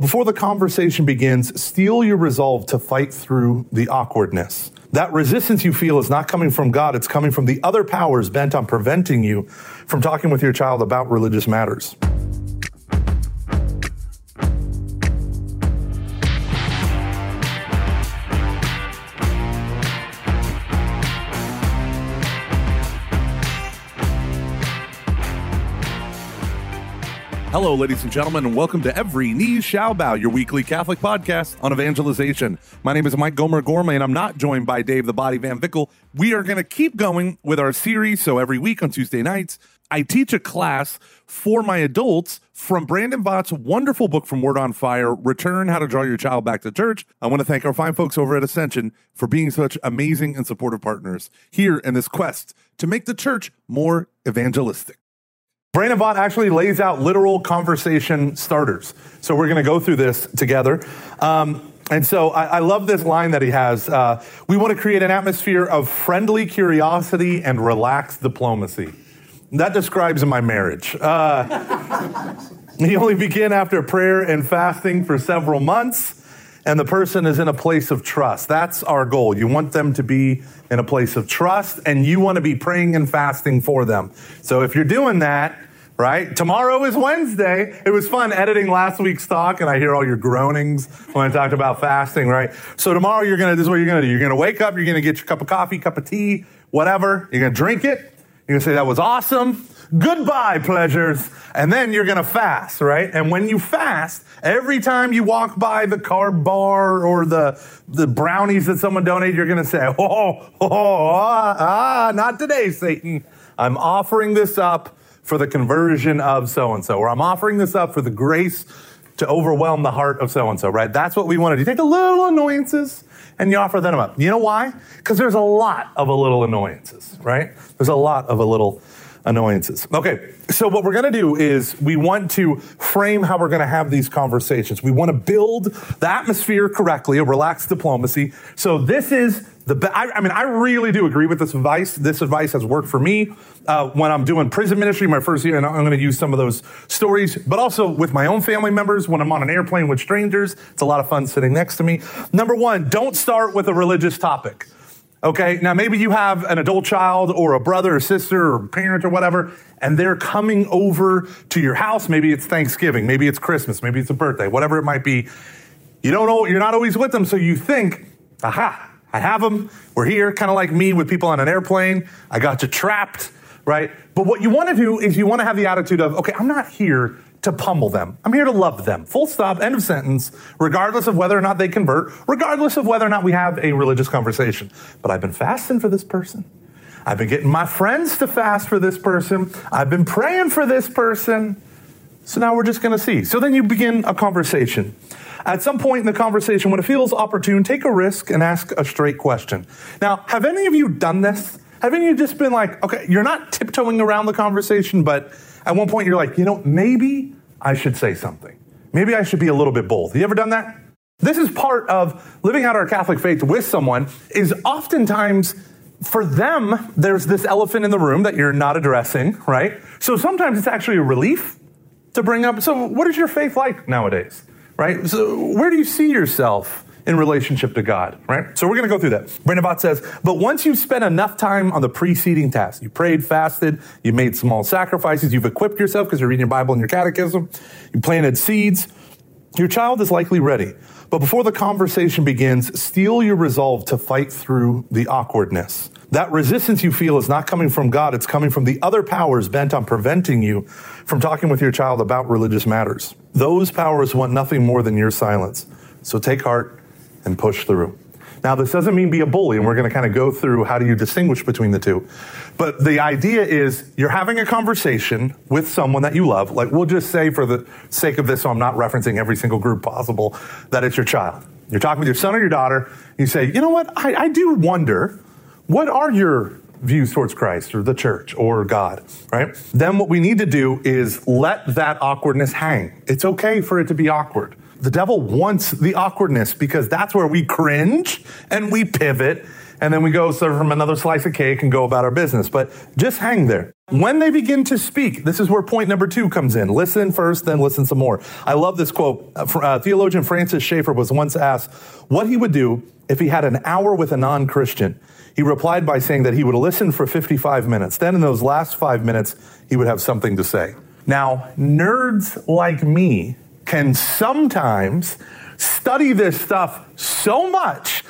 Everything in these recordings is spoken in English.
Before the conversation begins, steel your resolve to fight through the awkwardness. That resistance you feel is not coming from God, it's coming from the other powers bent on preventing you from talking with your child about religious matters. Hello, ladies and gentlemen, and welcome to Every Knee Shall Bow, your weekly Catholic podcast on evangelization. My name is Mike Gomer Gormley, and I'm not joined by Dave the Body Van Vickle. We are going to keep going with our series. So every week on Tuesday nights, I teach a class for my adults from Brandon Vogt's wonderful book from Word on Fire, Return How to Draw Your Child Back to Church. I want to thank our fine folks over at Ascension for being such amazing and supportive partners here in this quest to make the church more evangelistic. Brandon actually lays out literal conversation starters. So we're going to go through this together. Um, and so I, I, love this line that he has. Uh, we want to create an atmosphere of friendly curiosity and relaxed diplomacy. That describes my marriage. Uh, you only begin after prayer and fasting for several months, and the person is in a place of trust. That's our goal. You want them to be in a place of trust, and you want to be praying and fasting for them. So if you're doing that, right? Tomorrow is Wednesday. It was fun editing last week's talk, and I hear all your groanings when I talked about fasting, right? So tomorrow you're gonna, this is what you're gonna do. You're gonna wake up, you're gonna get your cup of coffee, cup of tea, whatever. You're gonna drink it. You're gonna say, that was awesome. Goodbye, pleasures. And then you're gonna fast, right? And when you fast, every time you walk by the carb bar or the, the brownies that someone donated, you're gonna say, oh, oh, ah, ah, not today, Satan. I'm offering this up for the conversion of so and so, or I'm offering this up for the grace to overwhelm the heart of so and so, right? That's what we want to do. Take the little annoyances and you offer them up. You know why? Because there's a lot of a little annoyances, right? There's a lot of a little annoyances. Okay, so what we're going to do is we want to frame how we're going to have these conversations. We want to build the atmosphere correctly, a relaxed diplomacy. So this is the, I, I, mean, I really do agree with this advice. This advice has worked for me uh, when I'm doing prison ministry my first year, and I'm going to use some of those stories, but also with my own family members when I'm on an airplane with strangers. It's a lot of fun sitting next to me. Number one, don't start with a religious topic. Okay, now maybe you have an adult child or a brother or sister or parent or whatever, and they're coming over to your house. Maybe it's Thanksgiving, maybe it's Christmas, maybe it's a birthday, whatever it might be. You don't know, you're not always with them, so you think, aha, I have them. We're here, kind of like me with people on an airplane. I got you trapped, right? But what you want to do is you want to have the attitude of, okay, I'm not here to pummel them. I'm here to love them. Full stop, end of sentence, regardless of whether or not they convert, regardless of whether or not we have a religious conversation. But I've been fasting for this person. I've been getting my friends to fast for this person. I've been praying for this person. So now we're just going to see. So then you begin a conversation. At some point in the conversation, when it feels opportune, take a risk and ask a straight question. Now, have any of you done this? Have any of you just been like, okay, you're not tiptoeing around the conversation, but at one point you're like, you know, maybe I should say something. Maybe I should be a little bit bold. Have you ever done that? This is part of living out our Catholic faith with someone is oftentimes for them, there's this elephant in the room that you're not addressing, right? So sometimes it's actually a relief to bring up. So, what is your faith like nowadays? Right? So where do you see yourself in relationship to God, right? So we're going to go through that. Vogt says, but once you've spent enough time on the preceding task, you prayed, fasted, you made small sacrifices, you've equipped yourself because you're reading your Bible and your catechism, you planted seeds, your child is likely ready. But before the conversation begins, steel your resolve to fight through the awkwardness. That resistance you feel is not coming from God, it's coming from the other powers bent on preventing you from talking with your child about religious matters. Those powers want nothing more than your silence. So take heart and push through. Now, this doesn't mean be a bully, and we're going to kind of go through how do you distinguish between the two. But the idea is you're having a conversation with someone that you love. Like, we'll just say, for the sake of this, so I'm not referencing every single group possible, that it's your child. You're talking with your son or your daughter. You say, you know what? I, I do wonder, what are your views towards Christ or the church or God, right? Then what we need to do is let that awkwardness hang. It's okay for it to be awkward. The devil wants the awkwardness because that's where we cringe and we pivot and then we go serve them another slice of cake and go about our business. But just hang there. When they begin to speak, this is where point number two comes in. Listen first, then listen some more. I love this quote. Uh, uh theologian Francis Schaeffer was once asked what he would do if he had an hour with a non Christian. He replied by saying that he would listen for 55 minutes. Then, in those last five minutes, he would have something to say. Now, nerds like me can sometimes study this stuff so much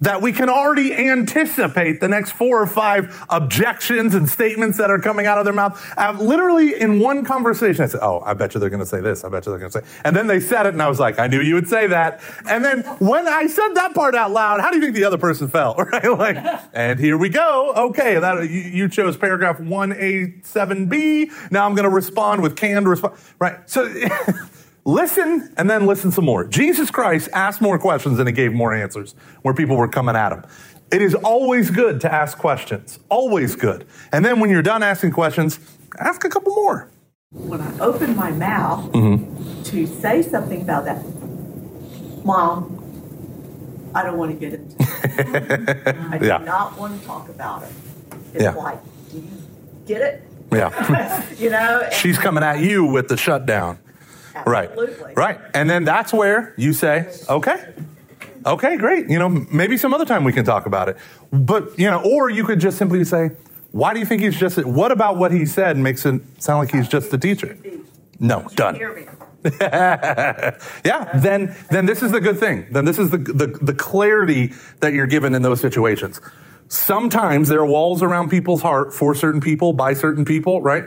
that we can already anticipate the next four or five objections and statements that are coming out of their mouth. Uh, literally in one conversation, I said, Oh, I bet you they're going to say this. I bet you they're going to say. And then they said it, and I was like, I knew you would say that. And then when I said that part out loud, how do you think the other person felt? Right? Like, and here we go. Okay, that you, you chose paragraph 1A7B. Now I'm going to respond with canned response. Right? So. Listen and then listen some more. Jesus Christ asked more questions and he gave more answers where people were coming at him. It is always good to ask questions, always good. And then when you're done asking questions, ask a couple more. When I open my mouth mm-hmm. to say something about that, Mom, I don't want to get into it. I do yeah. not want to talk about it. It's yeah. like, do you get it? Yeah. you know? She's coming at you with the shutdown. Absolutely. Right. Right. And then that's where you say, okay, okay, great. You know, maybe some other time we can talk about it. But, you know, or you could just simply say, why do you think he's just, what about what he said makes it sound like he's just a teacher? No, done. yeah, then then this is the good thing. Then this is the, the the clarity that you're given in those situations. Sometimes there are walls around people's heart for certain people, by certain people, right?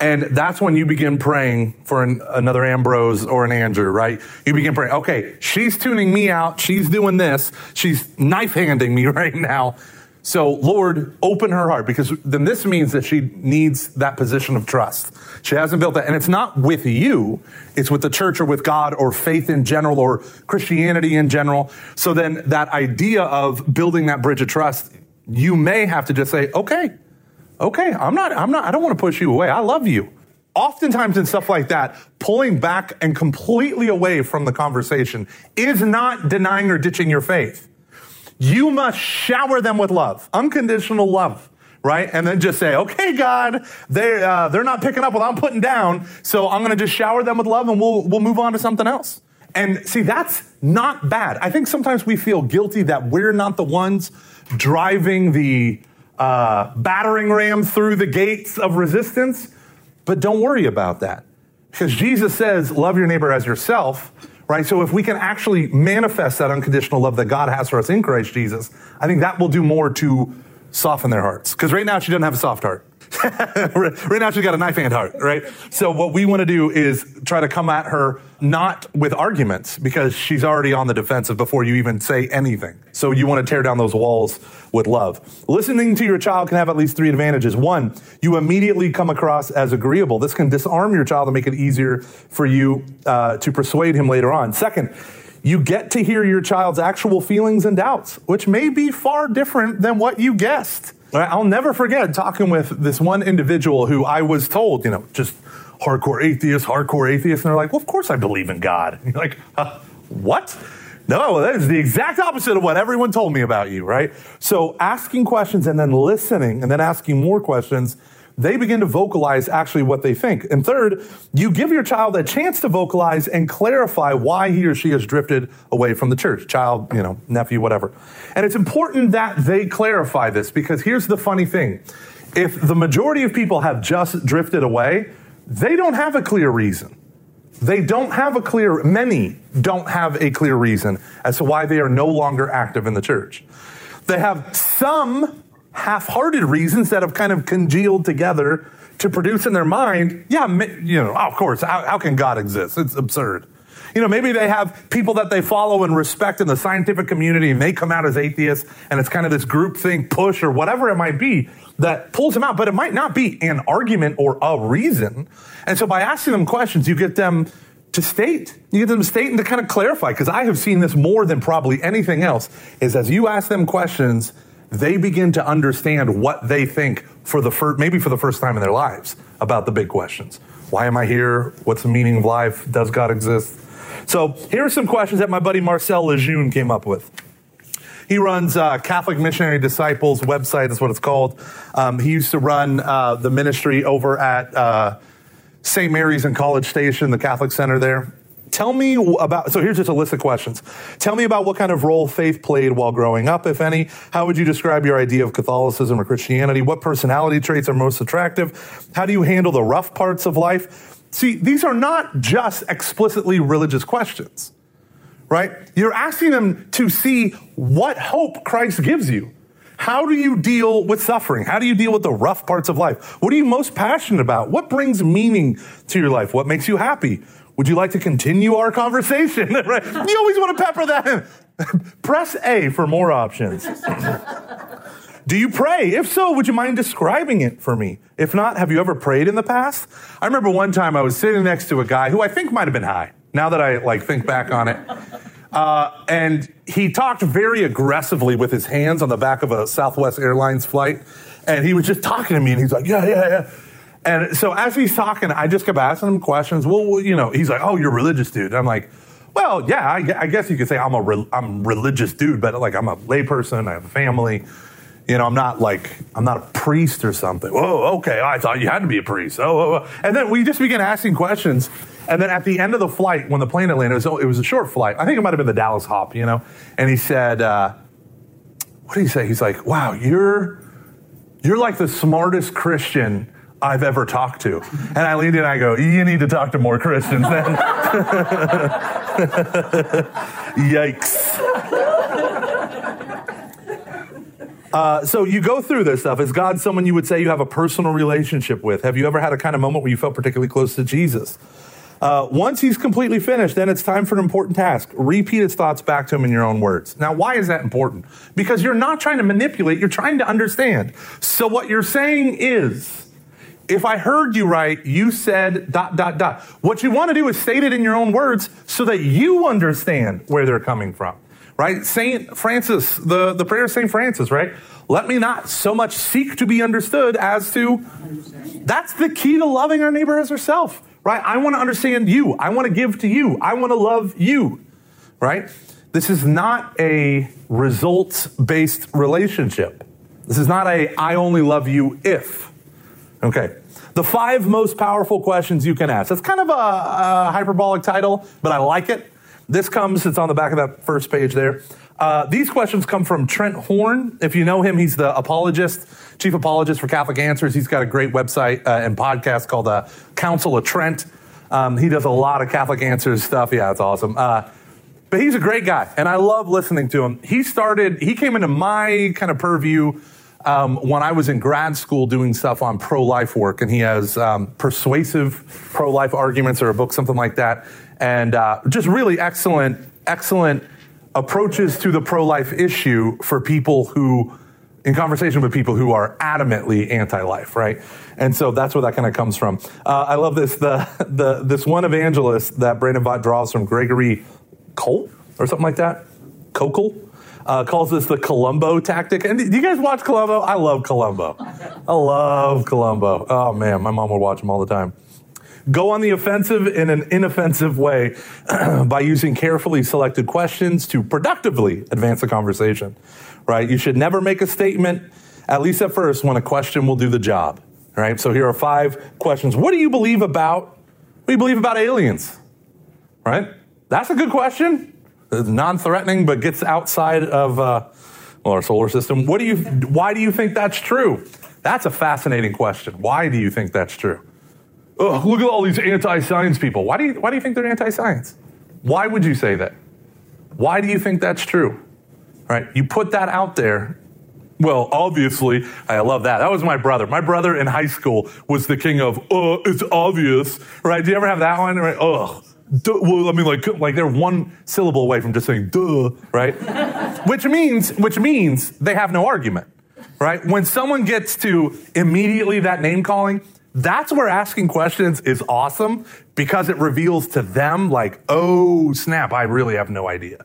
And that's when you begin praying for an, another Ambrose or an Andrew, right? You begin praying, okay, she's tuning me out. She's doing this. She's knife handing me right now. So, Lord, open her heart because then this means that she needs that position of trust. She hasn't built that. And it's not with you, it's with the church or with God or faith in general or Christianity in general. So then that idea of building that bridge of trust, you may have to just say, okay, okay, I'm not, I'm not, I don't want to push you away. I love you. Oftentimes in stuff like that, pulling back and completely away from the conversation is not denying or ditching your faith. You must shower them with love, unconditional love right? And then just say, okay, God, they, uh, they're not picking up what I'm putting down, so I'm going to just shower them with love and we'll, we'll move on to something else. And see, that's not bad. I think sometimes we feel guilty that we're not the ones driving the uh, battering ram through the gates of resistance. But don't worry about that because Jesus says, love your neighbor as yourself, right? So if we can actually manifest that unconditional love that God has for us in Christ Jesus, I think that will do more to soften their hearts. Because right now she doesn't have a soft heart. right now she's got a knife hand heart, right? So what we want to do is try to come at her not with arguments because she's already on the defensive before you even say anything. So you want to tear down those walls with love. Listening to your child can have at least three advantages. One, you immediately come across as agreeable. This can disarm your child and make it easier for you uh, to persuade him later on. Second, you get to hear your child's actual feelings and doubts, which may be far different than what you guessed. I'll never forget talking with this one individual who I was told, you know, just hardcore atheist, hardcore atheist. And they're like, well, of course I believe in God. And you're like, uh, what? No, that is the exact opposite of what everyone told me about you, right? So asking questions and then listening and then asking more questions they begin to vocalize actually what they think. And third, you give your child a chance to vocalize and clarify why he or she has drifted away from the church, child, you know, nephew, whatever. And it's important that they clarify this because here's the funny thing. If the majority of people have just drifted away, they don't have a clear reason. They don't have a clear, many don't have a clear reason as to why they are no longer active in the church. They have some half-hearted reasons that have kind of congealed together to produce in their mind, yeah, you know, of course, how, how can God exist? It's absurd. You know, maybe they have people that they follow and respect in the scientific community and they come out as atheists and it's kind of this group think push or whatever it might be that pulls them out, but it might not be an argument or a reason. And so by asking them questions, you get them to state. You get them to state and to kind of clarify, because I have seen this more than probably anything else, is as you ask them questions, they begin to understand what they think for the first, maybe for the first time in their lives about the big questions. Why am I here? What's the meaning of life? Does God exist? So here are some questions that my buddy Marcel Lejeune came up with. He runs uh, Catholic Missionary Disciples website. That's what it's called. Um, he used to run uh, the ministry over at uh, St. Mary's in College Station, the Catholic Center there. Tell me about, so here's just a list of questions. Tell me about what kind of role faith played while growing up, if any. How would you describe your idea of Catholicism or Christianity? What personality traits are most attractive? How do you handle the rough parts of life? See, these are not just explicitly religious questions, right? You're asking them to see what hope Christ gives you. How do you deal with suffering? How do you deal with the rough parts of life? What are you most passionate about? What brings meaning to your life? What makes you happy? Would you like to continue our conversation? right? You always want to pepper that in. Press A for more options. Do you pray? If so, would you mind describing it for me? If not, have you ever prayed in the past? I remember one time I was sitting next to a guy who I think might have been high. Now that I like think back on it, uh, and he talked very aggressively with his hands on the back of a Southwest Airlines flight, and he was just talking to me, and he's like, "Yeah, yeah, yeah." And so as he's talking, I just kept asking him questions. Well, you know, he's like, "Oh, you're a religious dude." I'm like, "Well, yeah, I, I guess you could say I'm a re- I'm religious dude, but like I'm a layperson. I have a family. You know, I'm not like I'm not a priest or something." Whoa, okay. I thought you had to be a priest. Oh, oh, oh. and then we just began asking questions. And then at the end of the flight, when the plane landed, it was, it was a short flight. I think it might have been the Dallas hop. You know, and he said, uh, "What did he say?" He's like, "Wow, you're." You're like the smartest Christian I've ever talked to. And I leaned in and I go, You need to talk to more Christians then. Yikes. Uh, so you go through this stuff. Is God someone you would say you have a personal relationship with? Have you ever had a kind of moment where you felt particularly close to Jesus? Uh, once he's completely finished, then it's time for an important task. Repeat his thoughts back to him in your own words. Now, why is that important? Because you're not trying to manipulate, you're trying to understand. So, what you're saying is, if I heard you right, you said dot, dot, dot. What you want to do is state it in your own words so that you understand where they're coming from, right? Saint Francis, the, the prayer of Saint Francis, right? Let me not so much seek to be understood as to, that's the key to loving our neighbor as herself, right? I want to understand you. I want to give to you. I want to love you, right? This is not a results based relationship. This is not a I only love you if. Okay. The five most powerful questions you can ask. That's kind of a, a hyperbolic title, but I like it. This comes, it's on the back of that first page there. Uh, these questions come from Trent Horn. If you know him, he's the apologist, chief apologist for Catholic Answers. He's got a great website uh, and podcast called uh, Council of Trent. Um, he does a lot of Catholic Answers stuff. Yeah, it's awesome. Uh, but he's a great guy, and I love listening to him. He started, he came into my kind of purview um, when I was in grad school doing stuff on pro life work, and he has um, persuasive pro life arguments or a book, something like that, and uh, just really excellent, excellent approaches to the pro life issue for people who, in conversation with people who are adamantly anti life, right? And so that's where that kind of comes from. Uh, I love this. The, the, this one evangelist that Brandon Vogt draws from Gregory Colt or something like that. Koukl uh, calls this the Columbo tactic. And do you guys watch Columbo? I love Columbo. I love Columbo. Oh man, my mom would watch him all the time. Go on the offensive in an inoffensive way by using carefully selected questions to productively advance the conversation. Right? You should never make a statement, at least at first, when a question will do the job. Right? So here are five questions. What do you believe about? What do you believe about aliens? Right? That's a good question non-threatening, but gets outside of uh, well, our solar system. What do you? Why do you think that's true? That's a fascinating question. Why do you think that's true? Ugh, look at all these anti-science people. Why do you? Why do you think they're anti-science? Why would you say that? Why do you think that's true? Right? You put that out there. Well, obviously, I love that. That was my brother. My brother in high school was the king of, uh, it's obvious, right? Do you ever have that one? Right? Ugh. Duh, well, I mean, like, like they're one syllable away from just saying "duh," right? which means, which means they have no argument, right? When someone gets to immediately that name calling, that's where asking questions is awesome because it reveals to them, like, oh snap, I really have no idea.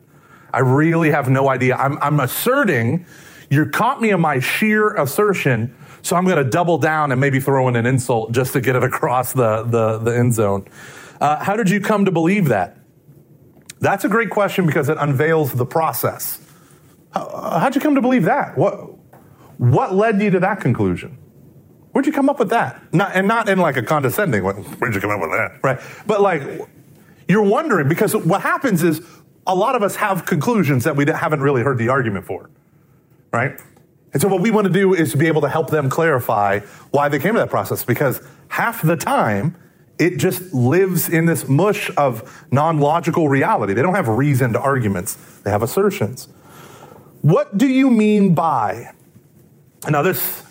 I really have no idea. I'm, I'm asserting, you caught me in my sheer assertion, so I'm going to double down and maybe throw in an insult just to get it across the, the, the end zone. Uh, how did you come to believe that? That's a great question because it unveils the process. How, how'd you come to believe that? What, what led you to that conclusion? Where'd you come up with that? Not, and not in like a condescending way. Where'd you come up with that? Right. But like, you're wondering because what happens is a lot of us have conclusions that we haven't really heard the argument for. Right. And so what we want to do is to be able to help them clarify why they came to that process because half the time it just lives in this mush of non-logical reality. They don't have reasoned arguments. They have assertions. What do you mean by? Now this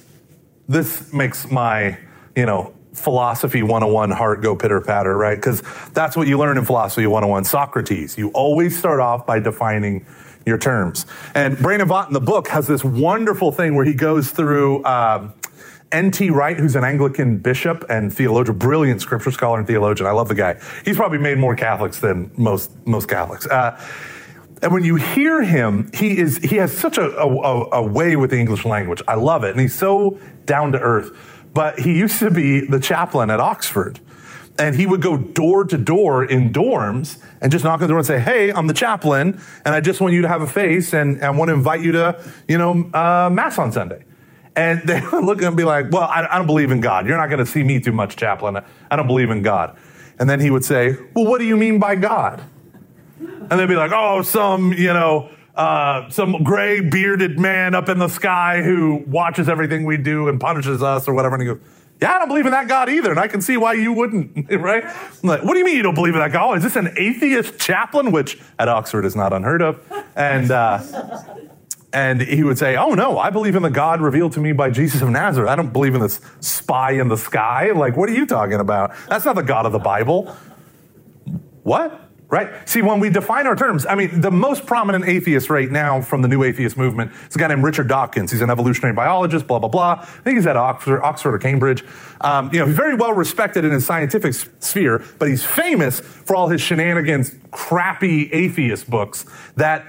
this makes my, you know, philosophy 101 heart go pitter patter, right? Because that's what you learn in philosophy 101. Socrates, you always start off by defining your terms. And Brandon Vogt in the book has this wonderful thing where he goes through um, N.T. Wright, who's an Anglican bishop and theologian, brilliant scripture scholar and theologian. I love the guy. He's probably made more Catholics than most most Catholics. Uh, and when you hear him, he is he has such a, a, a way with the English language. I love it, and he's so down to earth. But he used to be the chaplain at Oxford, and he would go door to door in dorms and just knock on the door and say, "Hey, I'm the chaplain, and I just want you to have a face, and I want to invite you to, you know, uh, mass on Sunday." And they would look and be like, "Well, I, I don't believe in God. You're not going to see me too much, chaplain. I don't believe in God." And then he would say, "Well, what do you mean by God?" And they'd be like, "Oh, some, you know." Uh, some gray bearded man up in the sky who watches everything we do and punishes us or whatever. And he goes, yeah, I don't believe in that God either, and I can see why you wouldn't, right? I'm like, what do you mean you don't believe in that God? Oh, is this an atheist chaplain? Which at Oxford is not unheard of. And, uh, and he would say, Oh no, I believe in the God revealed to me by Jesus of Nazareth. I don't believe in this spy in the sky. Like, what are you talking about? That's not the God of the Bible. What? Right? See, when we define our terms, I mean, the most prominent atheist right now from the new atheist movement is a guy named Richard Dawkins. He's an evolutionary biologist, blah, blah, blah. I think he's at Oxford, Oxford or Cambridge. Um, you know, very well respected in his scientific sphere, but he's famous for all his shenanigans, crappy atheist books that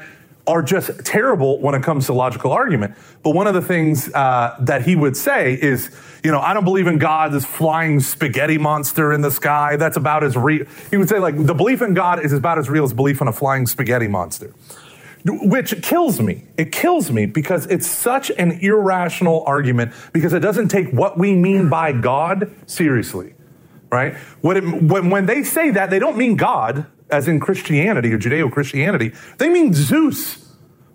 are just terrible when it comes to logical argument. But one of the things uh, that he would say is, you know, I don't believe in God, this flying spaghetti monster in the sky. That's about as real. He would say, like, the belief in God is about as real as belief in a flying spaghetti monster. Which kills me. It kills me because it's such an irrational argument because it doesn't take what we mean by God seriously, right? When, it, when, when they say that, they don't mean God as in Christianity or Judeo Christianity. They mean Zeus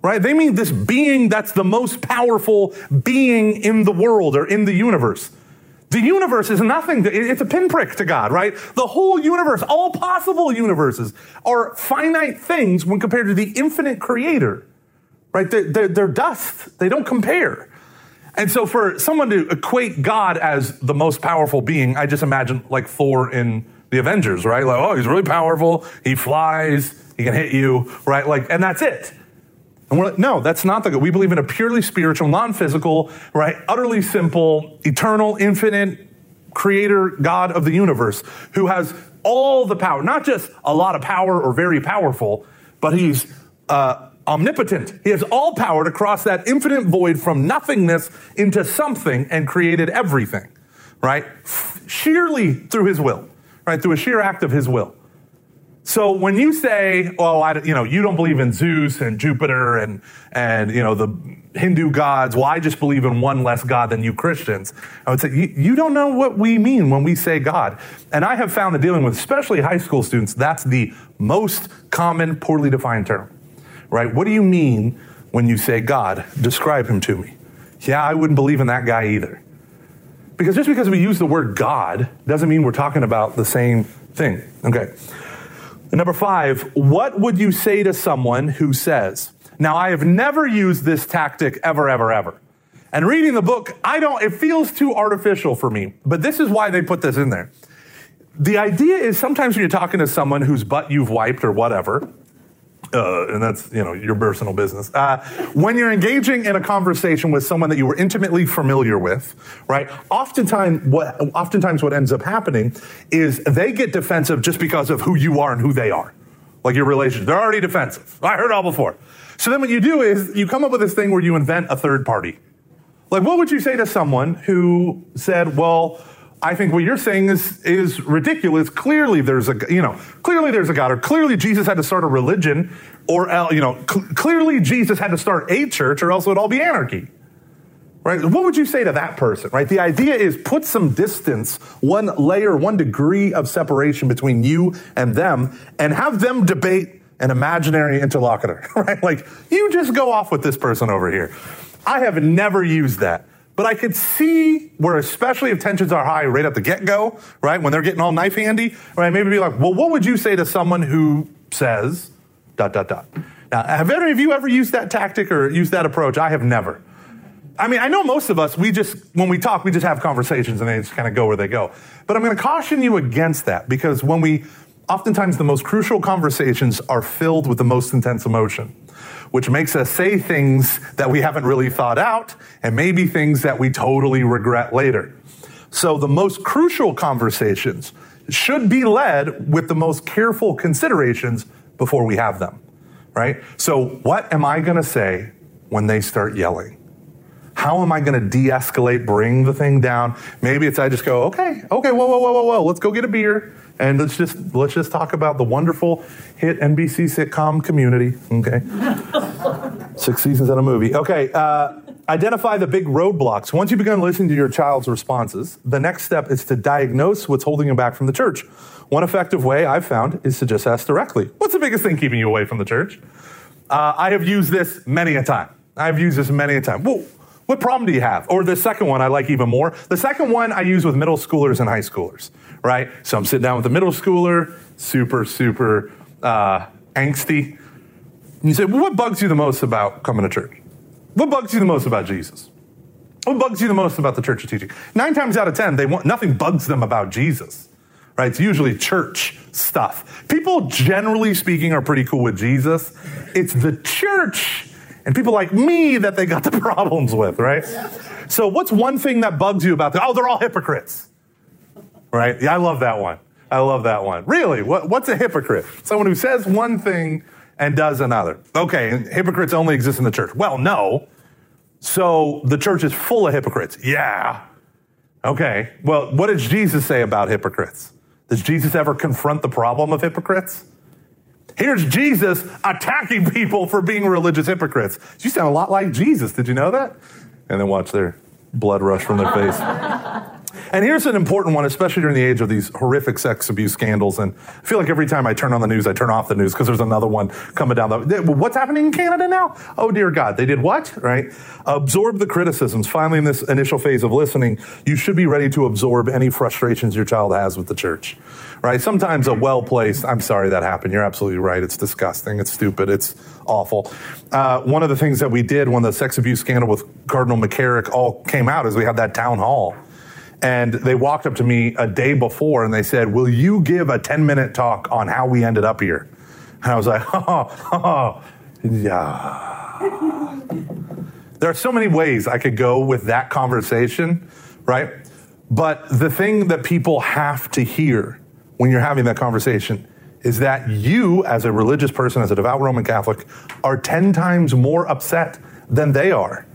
right? They mean this being that's the most powerful being in the world or in the universe. The universe is nothing, it's a pinprick to God, right? The whole universe, all possible universes, are finite things when compared to the infinite creator, right? They're, they're, they're dust, they don't compare. And so for someone to equate God as the most powerful being, I just imagine like Thor in the Avengers, right? Like, oh, he's really powerful, he flies, he can hit you, right? Like, and that's it. And we're like, no, that's not the good. We believe in a purely spiritual, non-physical, right? Utterly simple, eternal, infinite creator God of the universe who has all the power, not just a lot of power or very powerful, but he's uh, omnipotent. He has all power to cross that infinite void from nothingness into something and created everything, right? Sheerly through his will, right? Through a sheer act of his will. So when you say, "Oh, I, you know, you don't believe in Zeus and Jupiter and and you know the Hindu gods," well, I just believe in one less God than you Christians. I would say you, you don't know what we mean when we say God. And I have found that dealing with especially high school students, that's the most common poorly defined term. Right? What do you mean when you say God? Describe him to me. Yeah, I wouldn't believe in that guy either. Because just because we use the word God doesn't mean we're talking about the same thing. Okay. Number five, what would you say to someone who says, Now, I have never used this tactic ever, ever, ever. And reading the book, I don't, it feels too artificial for me. But this is why they put this in there. The idea is sometimes when you're talking to someone whose butt you've wiped or whatever, uh, and that's you know your personal business. Uh, when you're engaging in a conversation with someone that you were intimately familiar with, right? Oftentimes, what oftentimes what ends up happening is they get defensive just because of who you are and who they are, like your relationship. They're already defensive. I heard all before. So then what you do is you come up with this thing where you invent a third party. Like, what would you say to someone who said, "Well"? I think what you're saying is is ridiculous. Clearly, there's a you know clearly there's a God, or clearly Jesus had to start a religion, or el- you know cl- clearly Jesus had to start a church, or else it would all be anarchy. Right? What would you say to that person? Right? The idea is put some distance, one layer, one degree of separation between you and them, and have them debate an imaginary interlocutor. Right? Like you just go off with this person over here. I have never used that. But I could see where, especially if tensions are high right at the get go, right, when they're getting all knife handy, right, maybe be like, well, what would you say to someone who says, dot, dot, dot? Now, have any of you ever used that tactic or used that approach? I have never. I mean, I know most of us, we just, when we talk, we just have conversations and they just kind of go where they go. But I'm going to caution you against that because when we, oftentimes the most crucial conversations are filled with the most intense emotion which makes us say things that we haven't really thought out and maybe things that we totally regret later. So the most crucial conversations should be led with the most careful considerations before we have them, right? So what am I going to say when they start yelling? How am I going to de-escalate, bring the thing down? Maybe it's I just go, okay, okay, whoa, whoa, whoa, whoa, whoa, let's go get a beer and let's just let's just talk about the wonderful hit NBC sitcom Community. Okay, six seasons and a movie. Okay, uh, identify the big roadblocks. Once you begin listening to your child's responses, the next step is to diagnose what's holding them back from the church. One effective way I've found is to just ask directly, "What's the biggest thing keeping you away from the church?" Uh, I have used this many a time. I've used this many a time. Well, what problem do you have? Or the second one I like even more. The second one I use with middle schoolers and high schoolers, right? So I'm sitting down with a middle schooler, super, super uh, angsty. And you say, well, what bugs you the most about coming to church? What bugs you the most about Jesus? What bugs you the most about the church teaching? Nine times out of ten, they want nothing bugs them about Jesus. Right? It's usually church stuff. People, generally speaking, are pretty cool with Jesus. It's the church and people like me that they got the problems with, right? So, what's one thing that bugs you about them? Oh, they're all hypocrites, right? Yeah, I love that one. I love that one. Really? What, what's a hypocrite? Someone who says one thing and does another. Okay, hypocrites only exist in the church. Well, no. So the church is full of hypocrites. Yeah. Okay. Well, what does Jesus say about hypocrites? Does Jesus ever confront the problem of hypocrites? Here's Jesus attacking people for being religious hypocrites. You sound a lot like Jesus. Did you know that? And then watch their blood rush from their face. And here's an important one, especially during the age of these horrific sex abuse scandals. And I feel like every time I turn on the news, I turn off the news because there's another one coming down the. What's happening in Canada now? Oh dear God, they did what? Right? Absorb the criticisms. Finally, in this initial phase of listening, you should be ready to absorb any frustrations your child has with the church. Right? Sometimes a well placed. I'm sorry that happened. You're absolutely right. It's disgusting. It's stupid. It's awful. Uh, one of the things that we did when the sex abuse scandal with Cardinal McCarrick all came out is we had that town hall. And they walked up to me a day before and they said, Will you give a 10 minute talk on how we ended up here? And I was like, Oh, oh yeah. There are so many ways I could go with that conversation, right? But the thing that people have to hear when you're having that conversation is that you, as a religious person, as a devout Roman Catholic, are 10 times more upset than they are,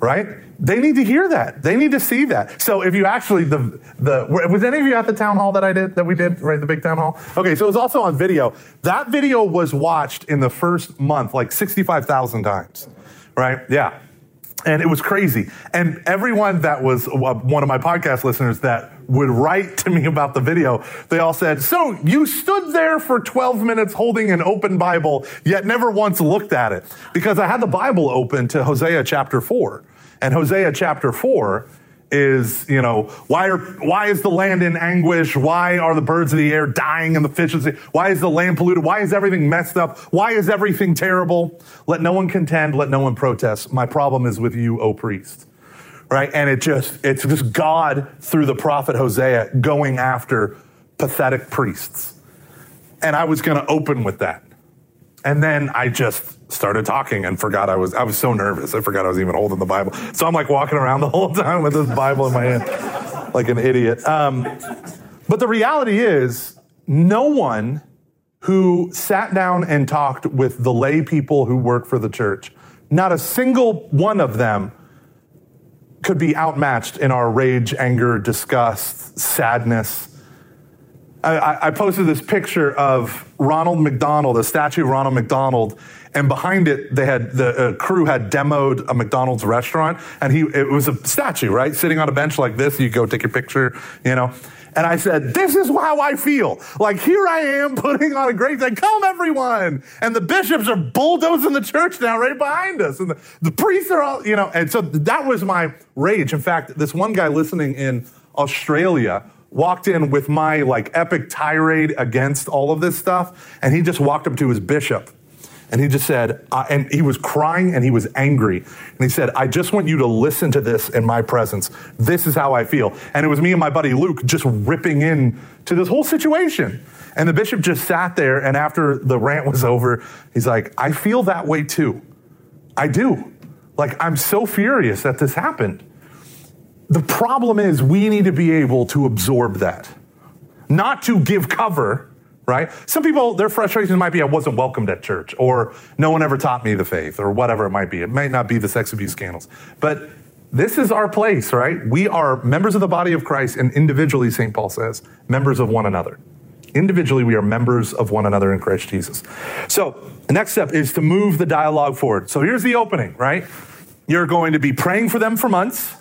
right? They need to hear that. They need to see that. So if you actually the the was any of you at the town hall that I did that we did right the big town hall? Okay, so it was also on video. That video was watched in the first month like sixty five thousand times, right? Yeah, and it was crazy. And everyone that was uh, one of my podcast listeners that would write to me about the video, they all said, "So you stood there for twelve minutes holding an open Bible, yet never once looked at it because I had the Bible open to Hosea chapter 4. And Hosea chapter 4 is, you know, why are why is the land in anguish? Why are the birds of the air dying and the fishes? Why is the land polluted? Why is everything messed up? Why is everything terrible? Let no one contend, let no one protest. My problem is with you, O priest. Right? And it just it's just God through the prophet Hosea going after pathetic priests. And I was going to open with that. And then I just started talking and forgot I was I was so nervous. I forgot I was even holding the Bible. So I'm like walking around the whole time with this Bible in my hand, like an idiot. Um, but the reality is, no one who sat down and talked with the lay people who work for the church, not a single one of them could be outmatched in our rage, anger, disgust, sadness. I, I, posted this picture of Ronald McDonald, a statue of Ronald McDonald, and behind it, they had the uh, crew had demoed a McDonald's restaurant, and he it was a statue, right, sitting on a bench like this. You go take your picture, you know. And I said, This is how I feel. Like, here I am putting on a great thing. Come, everyone. And the bishops are bulldozing the church now right behind us. And the, the priests are all, you know. And so that was my rage. In fact, this one guy listening in Australia walked in with my like epic tirade against all of this stuff. And he just walked up to his bishop and he just said, uh, and he was crying and he was angry. And he said, I just want you to listen to this in my presence. This is how I feel. And it was me and my buddy Luke just ripping in to this whole situation. And the bishop just sat there. And after the rant was over, he's like, I feel that way too. I do. Like, I'm so furious that this happened. The problem is, we need to be able to absorb that, not to give cover right? Some people, their frustrations might be I wasn't welcomed at church, or no one ever taught me the faith, or whatever it might be. It might not be the sex abuse scandals. But this is our place, right? We are members of the body of Christ, and individually, St. Paul says, members of one another. Individually, we are members of one another in Christ Jesus. So, the next step is to move the dialogue forward. So, here's the opening, right? You're going to be praying for them for months.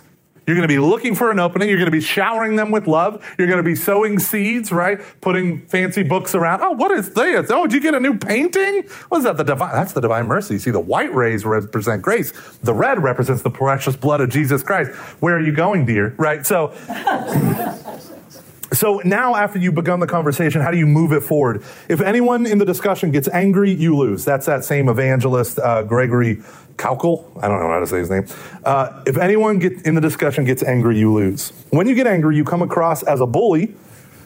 You're going to be looking for an opening. You're going to be showering them with love. You're going to be sowing seeds, right? Putting fancy books around. Oh, what is this? Oh, did you get a new painting? What is that? The divine, that's the divine mercy. See, the white rays represent grace. The red represents the precious blood of Jesus Christ. Where are you going, dear? Right? So, so now after you've begun the conversation, how do you move it forward? If anyone in the discussion gets angry, you lose. That's that same evangelist, uh, Gregory Koukl, I don't know how to say his name. Uh, if anyone get, in the discussion gets angry, you lose. When you get angry, you come across as a bully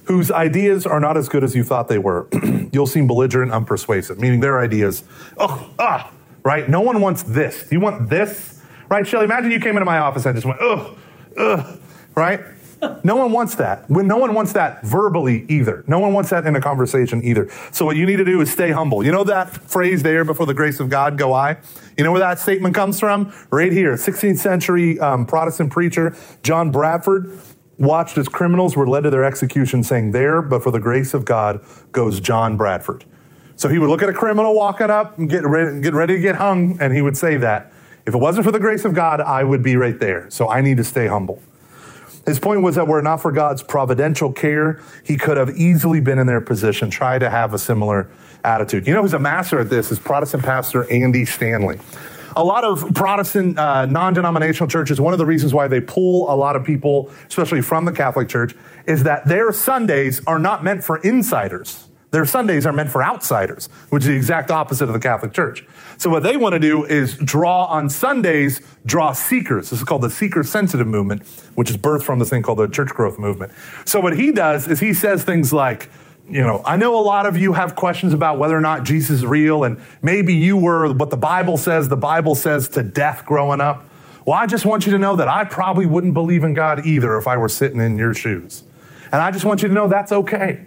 whose ideas are not as good as you thought they were. You'll seem belligerent, unpersuasive, meaning their ideas, oh, ah, right? No one wants this. Do you want this? Right, Shelly? Imagine you came into my office and just went, ugh, ugh, right? No one wants that. When no one wants that verbally either. No one wants that in a conversation either. So what you need to do is stay humble. You know that phrase there before the grace of God go I? You know where that statement comes from? Right here. 16th century um, Protestant preacher John Bradford watched as criminals were led to their execution saying, there, but for the grace of God goes John Bradford. So he would look at a criminal walking up and get ready, get ready to get hung, and he would say that. If it wasn't for the grace of God, I would be right there. So I need to stay humble. His point was that were it not for God's providential care, he could have easily been in their position, try to have a similar attitude. You know who's a master at this is Protestant pastor Andy Stanley. A lot of Protestant uh, non denominational churches, one of the reasons why they pull a lot of people, especially from the Catholic Church, is that their Sundays are not meant for insiders. Their Sundays are meant for outsiders, which is the exact opposite of the Catholic Church. So what they want to do is draw on Sundays, draw seekers. This is called the seeker sensitive movement, which is birthed from this thing called the church growth movement. So what he does is he says things like, you know, I know a lot of you have questions about whether or not Jesus is real, and maybe you were what the Bible says, the Bible says to death growing up. Well, I just want you to know that I probably wouldn't believe in God either if I were sitting in your shoes. And I just want you to know that's okay.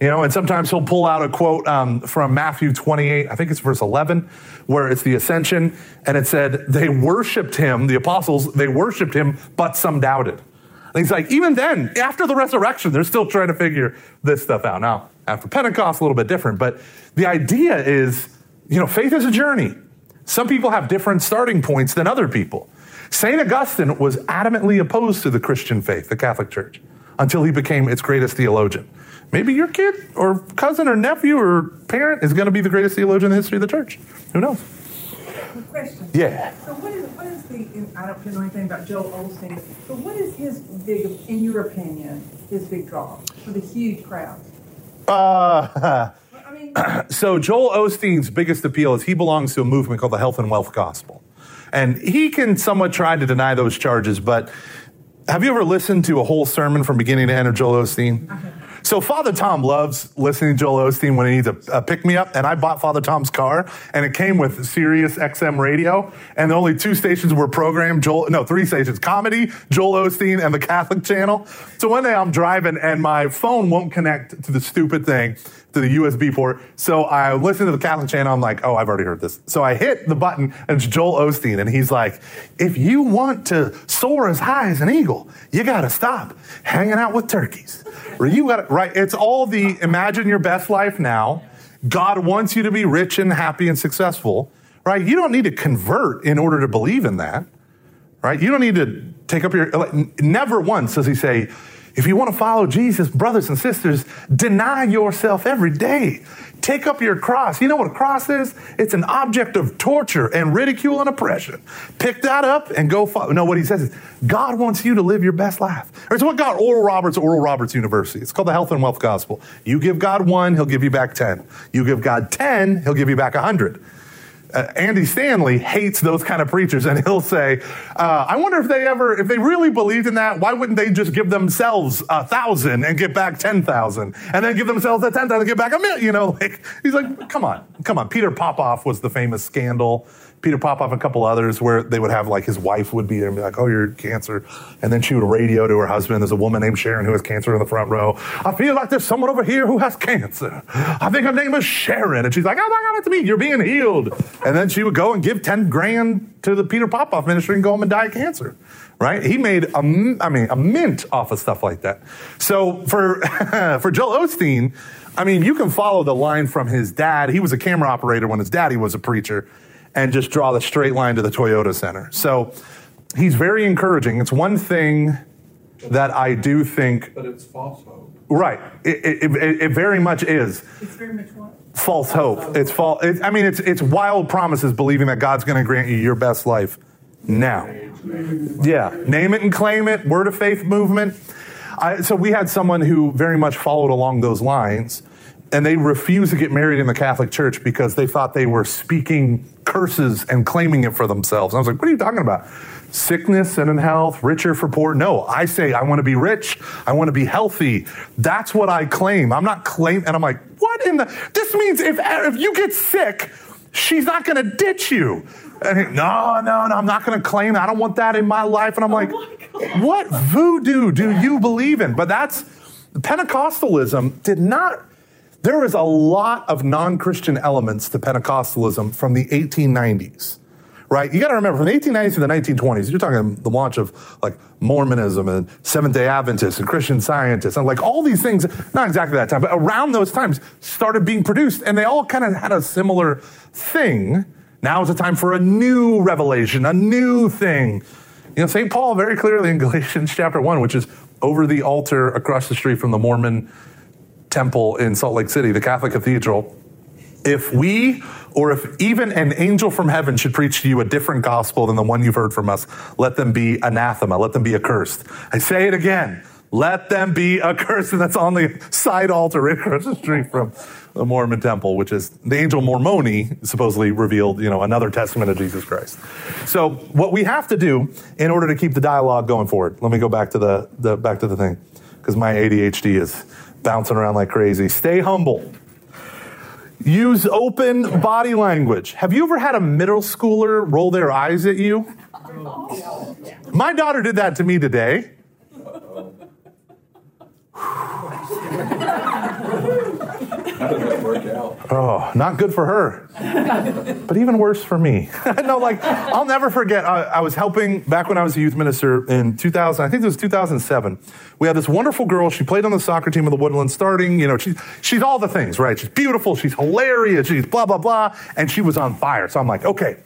You know, and sometimes he'll pull out a quote um, from Matthew 28, I think it's verse 11, where it's the ascension, and it said, They worshiped him, the apostles, they worshiped him, but some doubted. And he's like, even then, after the resurrection, they're still trying to figure this stuff out. Now, after Pentecost, a little bit different, but the idea is, you know, faith is a journey. Some people have different starting points than other people. St. Augustine was adamantly opposed to the Christian faith, the Catholic Church, until he became its greatest theologian. Maybe your kid or cousin or nephew or parent is going to be the greatest theologian in the history of the church. Who knows? Question. Yeah. So what is what is the? I don't know anything about Joel Osteen, but what is his big, in your opinion, his big draw for the huge crowd? Uh, I mean, so Joel Osteen's biggest appeal is he belongs to a movement called the Health and Wealth Gospel, and he can somewhat try to deny those charges. But have you ever listened to a whole sermon from beginning to end of Joel Osteen? So Father Tom loves listening to Joel Osteen when he needs a, a pick me up, and I bought Father Tom's car, and it came with Sirius XM radio, and the only two stations were programmed Joel, no, three stations, comedy, Joel Osteen, and the Catholic channel. So one day I'm driving, and my phone won't connect to the stupid thing to the USB port. So I listened to the Catholic channel. I'm like, oh, I've already heard this. So I hit the button, and it's Joel Osteen, and he's like, if you want to soar as high as an eagle, you got to stop hanging out with turkeys. Or you got right. It's all the imagine your best life now. God wants you to be rich and happy and successful, right? You don't need to convert in order to believe in that, right? You don't need to take up your. Never once does he say if you want to follow Jesus, brothers and sisters, deny yourself every day. Take up your cross. You know what a cross is? It's an object of torture and ridicule and oppression. Pick that up and go follow. No, what he says is God wants you to live your best life. Or It's what God, Oral Roberts, Oral Roberts University. It's called the Health and Wealth Gospel. You give God one, he'll give you back 10. You give God 10, he'll give you back 100 uh, Andy Stanley hates those kind of preachers, and he'll say, uh, "I wonder if they ever, if they really believed in that, why wouldn't they just give themselves a thousand and get back ten thousand, and then give themselves a ten thousand and get back a million? You know, like he's like, come on, come on. Peter Popoff was the famous scandal Peter Popoff a couple others where they would have like his wife would be there and be like, "Oh, you're cancer," and then she would radio to her husband. There's a woman named Sharon who has cancer in the front row. I feel like there's someone over here who has cancer. I think her name is Sharon, and she's like, "Oh my God, it's me! You're being healed." And then she would go and give ten grand to the Peter Popoff ministry and go home and die of cancer. Right? He made a, I mean, a mint off of stuff like that. So for for Joel Osteen. I mean, you can follow the line from his dad. He was a camera operator when his daddy was a preacher and just draw the straight line to the Toyota Center. So he's very encouraging. It's one thing that I do think. But it's false hope. Right. It, it, it, it very much is. It's very much what? False hope. It's false. It, I mean, it's it's wild promises, believing that God's going to grant you your best life now. Yeah, name it and claim it. Word of faith movement. I, so we had someone who very much followed along those lines, and they refused to get married in the Catholic Church because they thought they were speaking curses and claiming it for themselves. And I was like, what are you talking about? Sickness and in health, richer for poor. No, I say I want to be rich. I want to be healthy. That's what I claim. I'm not claiming. And I'm like, what in the? This means if if you get sick, she's not going to ditch you. And he, no, no, no, I'm not going to claim. I don't want that in my life. And I'm oh like, oh what voodoo do you believe in? But that's Pentecostalism did not there is a lot of non Christian elements to Pentecostalism from the 1890s, right? You got to remember, from the 1890s to the 1920s, you're talking the launch of like Mormonism and Seventh day Adventists and Christian scientists and like all these things, not exactly that time, but around those times started being produced and they all kind of had a similar thing. Now is the time for a new revelation, a new thing. You know, St. Paul very clearly in Galatians chapter 1, which is over the altar across the street from the Mormon temple in Salt Lake City, the Catholic Cathedral, if we or if even an angel from heaven should preach to you a different gospel than the one you've heard from us, let them be anathema, let them be accursed. I say it again. Let them be accursed. And that's on the side altar right across the street from the Mormon temple, which is the angel Moroni supposedly revealed, you know, another testament of Jesus Christ. So what we have to do in order to keep the dialogue going forward, let me go back to the, the back to the thing, because my ADHD is bouncing around like crazy. Stay humble. Use open body language. Have you ever had a middle schooler roll their eyes at you? My daughter did that to me today. How did that work out? Oh, not good for her, but even worse for me. no, like I'll never forget. I, I, was helping back when I was a youth minister in 2000. I think it was 2007. We had this wonderful girl. She played on the soccer team of the Woodlands, starting. You know, she's she's all the things, right? She's beautiful. She's hilarious. She's blah blah blah, and she was on fire. So I'm like, okay.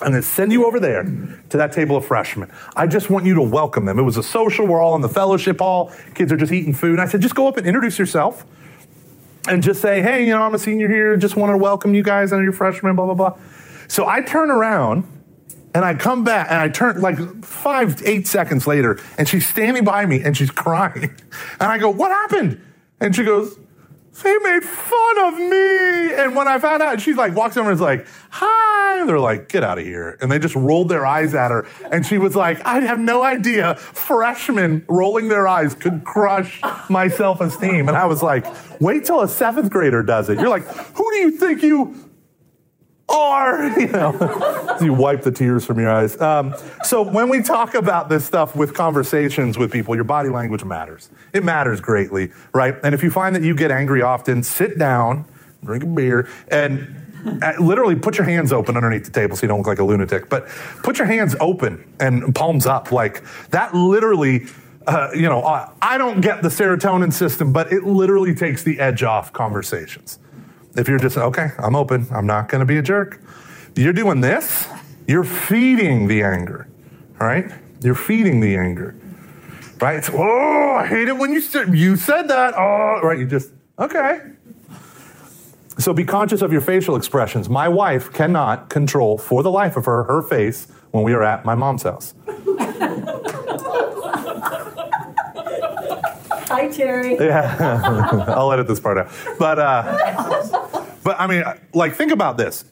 I'm going to send you over there to that table of freshmen. I just want you to welcome them. It was a social. We're all in the fellowship hall. Kids are just eating food. And I said, just go up and introduce yourself and just say, hey, you know, I'm a senior here, just want to welcome you guys, and you're freshmen, blah, blah, blah. So I turn around and I come back and I turn like five, eight seconds later, and she's standing by me and she's crying. And I go, what happened? And she goes, they made fun of me. And when I found out, she's like, walks over and is like, hi. They're like, get out of here. And they just rolled their eyes at her. And she was like, I have no idea freshmen rolling their eyes could crush my self esteem. And I was like, wait till a seventh grader does it. You're like, who do you think you or you know. You wipe the tears from your eyes. Um, so when we talk about this stuff with conversations with people your body language matters. It matters greatly right? And if you find that you get angry often sit down drink a beer and uh, literally put your hands open underneath the table so you don't look like a lunatic but put your hands open and palms up. Like that literally uh, you know uh, i don't get the serotonin system but it literally takes the edge off conversations if you're just, okay, I'm open, I'm not going to be a jerk. You're doing this, you're feeding the anger, all right? You're feeding the anger, right? Oh, I hate it when you said, you said that. Oh, right? You just, okay. So be conscious of your facial expressions. My wife cannot control for the life of her her face when we are at my mom's house. Hi, Terry. Yeah, I'll edit this part out. But, uh, but I mean, like, think about this.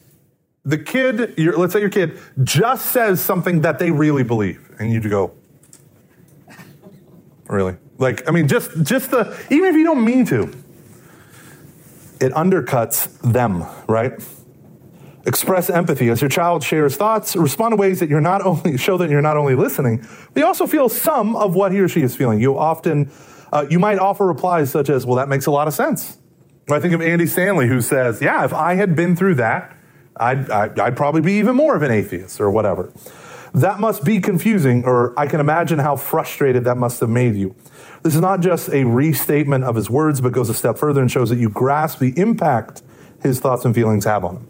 The kid, your, let's say your kid just says something that they really believe, and you go, really? Like, I mean, just just the even if you don't mean to, it undercuts them, right? Express empathy as your child shares thoughts. Respond in ways that you're not only show that you're not only listening, but you also feel some of what he or she is feeling. You often uh, you might offer replies such as, "Well, that makes a lot of sense." I think of Andy Stanley who says, "Yeah, if I had been through that, I'd, I'd, I'd probably be even more of an atheist or whatever." That must be confusing, or I can imagine how frustrated that must have made you. This is not just a restatement of his words, but goes a step further and shows that you grasp the impact his thoughts and feelings have on him.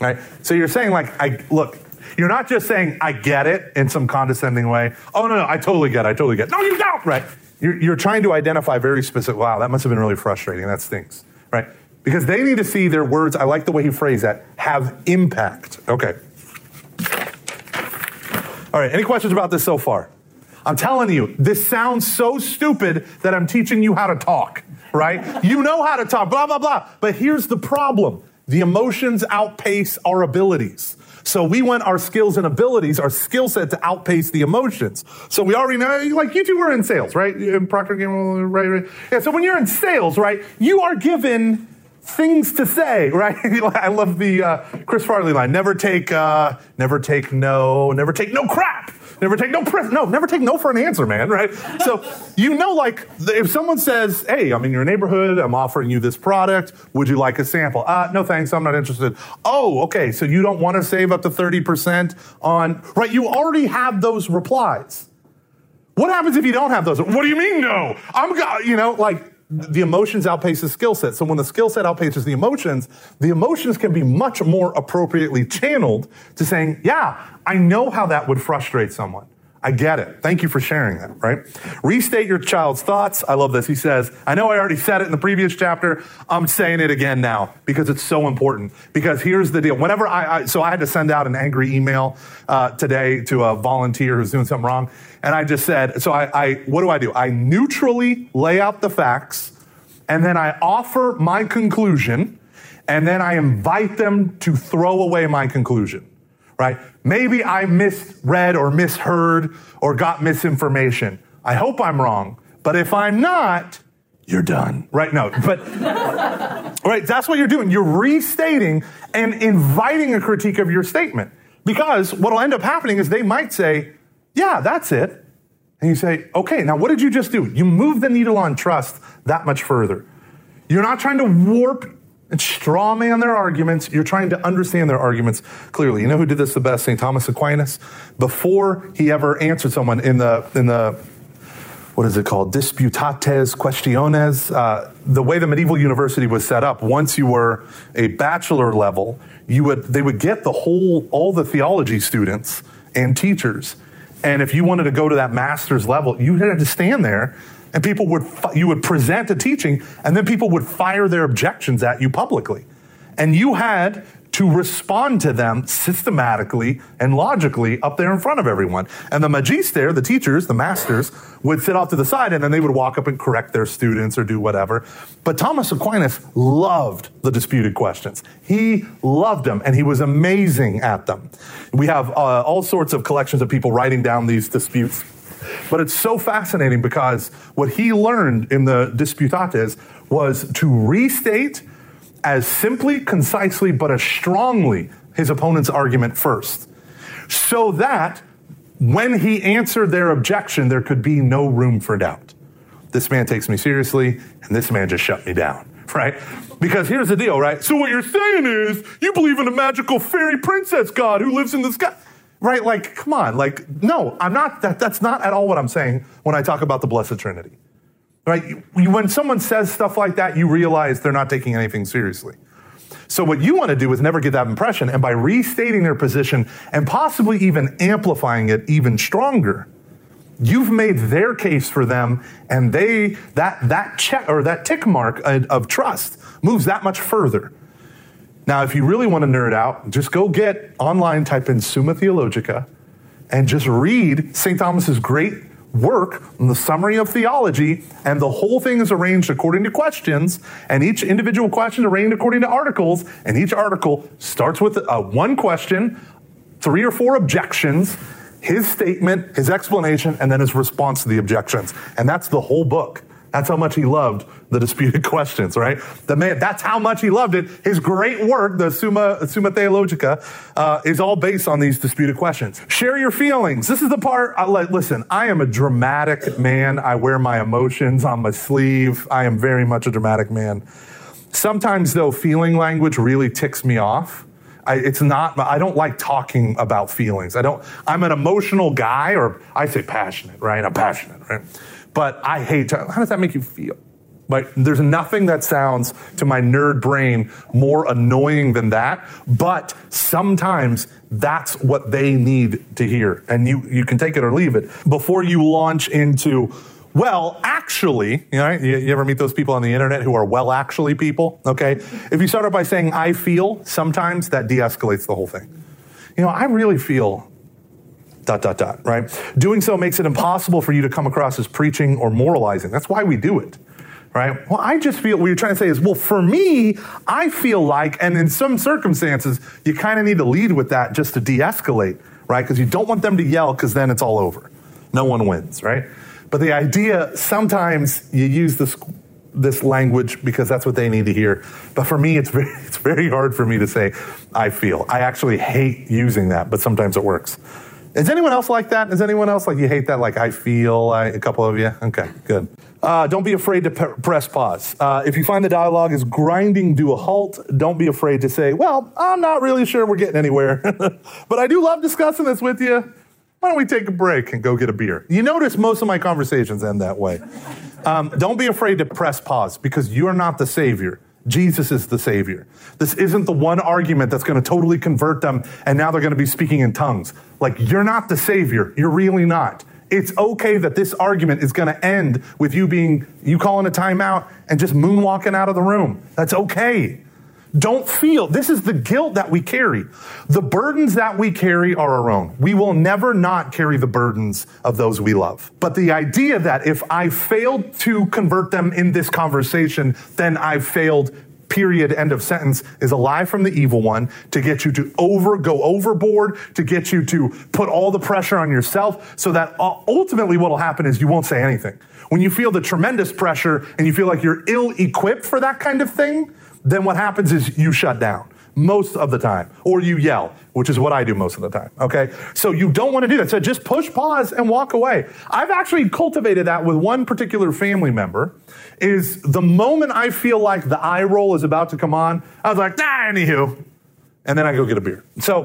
Right? So you're saying, like, I look, you're not just saying, I get it in some condescending way. Oh, no, no, I totally get it. I totally get it. No, you don't. Right? You're, you're trying to identify very specific, wow, that must have been really frustrating. That stinks. Right? Because they need to see their words, I like the way he phrased that, have impact. Okay. All right, any questions about this so far? I'm telling you, this sounds so stupid that I'm teaching you how to talk, right? you know how to talk, blah, blah, blah. But here's the problem the emotions outpace our abilities. So we want our skills and abilities, our skill set to outpace the emotions. So we already know, like you two were in sales, right? In Procter Gamble, right, right? Yeah. So when you're in sales, right, you are given things to say, right? I love the uh, Chris Farley line: "Never take, uh, never take no, never take no crap, never take no press, no, never take no for an answer, man." Right? So you know, like if someone says, "Hey, I'm in your neighborhood. I'm offering you this product. Would you like a sample?" Uh, no, thanks. I'm not interested. Oh, okay. So you don't want to save up to thirty percent on right? You already have those replies. What happens if you don't have those? What do you mean no? I'm, you know, like the emotions outpace the skill set. So when the skill set outpaces the emotions, the emotions can be much more appropriately channeled to saying, yeah, I know how that would frustrate someone. I get it. Thank you for sharing that, right? Restate your child's thoughts. I love this. He says, I know I already said it in the previous chapter. I'm saying it again now because it's so important. Because here's the deal. Whenever I, I so I had to send out an angry email uh, today to a volunteer who's doing something wrong. And I just said, so I, I, what do I do? I neutrally lay out the facts and then I offer my conclusion and then I invite them to throw away my conclusion right? Maybe I misread or misheard or got misinformation. I hope I'm wrong. But if I'm not, you're done. Right? No, but, right, that's what you're doing. You're restating and inviting a critique of your statement. Because what'll end up happening is they might say, yeah, that's it. And you say, okay, now what did you just do? You move the needle on trust that much further. You're not trying to warp and straw man their arguments. You're trying to understand their arguments clearly. You know who did this the best? St. Thomas Aquinas. Before he ever answered someone in the in the what is it called? Disputatae Quaestiones. Uh, the way the medieval university was set up, once you were a bachelor level, you would they would get the whole all the theology students and teachers, and if you wanted to go to that master's level, you had to stand there and people would you would present a teaching and then people would fire their objections at you publicly. And you had to respond to them systematically and logically up there in front of everyone. And the magister the teachers the masters would sit off to the side and then they would walk up and correct their students or do whatever. But thomas aquinas loved the disputed questions. He loved them and he was amazing at them. We have uh, all sorts of collections of people writing down these disputes but it's so fascinating because what he learned in the Disputates was to restate as simply, concisely, but as strongly his opponent's argument first, so that when he answered their objection, there could be no room for doubt. This man takes me seriously, and this man just shut me down, right? Because here's the deal, right? So what you're saying is you believe in a magical fairy princess god who lives in the sky. Right? Like, come on. Like, no, I'm not, that, that's not at all what I'm saying when I talk about the Blessed Trinity. Right? When someone says stuff like that, you realize they're not taking anything seriously. So, what you want to do is never get that impression. And by restating their position and possibly even amplifying it even stronger, you've made their case for them, and they that that check or that tick mark uh, of trust moves that much further. Now, if you really want to nerd out, just go get online, type in Summa Theologica, and just read St. Thomas's great work on the summary of theology, and the whole thing is arranged according to questions, and each individual question is arranged according to articles, and each article starts with a, one question, three or four objections, his statement, his explanation, and then his response to the objections. And that's the whole book. That's how much he loved the disputed questions, right? The man, that's how much he loved it. His great work, the Summa, Summa Theologica, uh, is all based on these disputed questions. Share your feelings. This is the part, I, like, listen, I am a dramatic man. I wear my emotions on my sleeve. I am very much a dramatic man. Sometimes, though, feeling language really ticks me off. I, it's not, I don't like talking about feelings. I don't, I'm an emotional guy, or I say passionate, right? I'm passionate, right? But I hate, to, how does that make you feel? But there's nothing that sounds to my nerd brain more annoying than that. But sometimes that's what they need to hear. And you, you can take it or leave it before you launch into, well, actually, you know, you, you ever meet those people on the internet who are well, actually people? Okay. If you start out by saying, I feel, sometimes that de escalates the whole thing. You know, I really feel dot, dot, dot, right? Doing so makes it impossible for you to come across as preaching or moralizing. That's why we do it, right? Well, I just feel what you're trying to say is, well, for me, I feel like, and in some circumstances, you kind of need to lead with that just to de escalate, right? Because you don't want them to yell because then it's all over. No one wins, right? But the idea, sometimes you use this this language because that's what they need to hear. But for me, it's very, it's very hard for me to say, I feel. I actually hate using that, but sometimes it works. Is anyone else like that? Is anyone else like you hate that? Like I feel, I, a couple of you? Okay, good. Uh, don't be afraid to p- press pause. Uh, if you find the dialogue is grinding to a halt, don't be afraid to say, Well, I'm not really sure we're getting anywhere, but I do love discussing this with you. Why don't we take a break and go get a beer? You notice most of my conversations end that way. Um, don't be afraid to press pause because you're not the Savior. Jesus is the Savior. This isn't the one argument that's going to totally convert them and now they're going to be speaking in tongues. Like, you're not the Savior. You're really not. It's okay that this argument is going to end with you being, you calling a timeout and just moonwalking out of the room. That's okay. Don't feel. This is the guilt that we carry. The burdens that we carry are our own. We will never not carry the burdens of those we love. But the idea that if I failed to convert them in this conversation, then I've failed period, end of sentence, is a lie from the evil one to get you to over, go overboard, to get you to put all the pressure on yourself so that ultimately what will happen is you won't say anything. When you feel the tremendous pressure and you feel like you're ill equipped for that kind of thing, then what happens is you shut down most of the time, or you yell, which is what I do most of the time. Okay. So you don't want to do that. So just push pause and walk away. I've actually cultivated that with one particular family member is the moment I feel like the eye roll is about to come on, I was like, nah, anywho and then I go get a beer. So,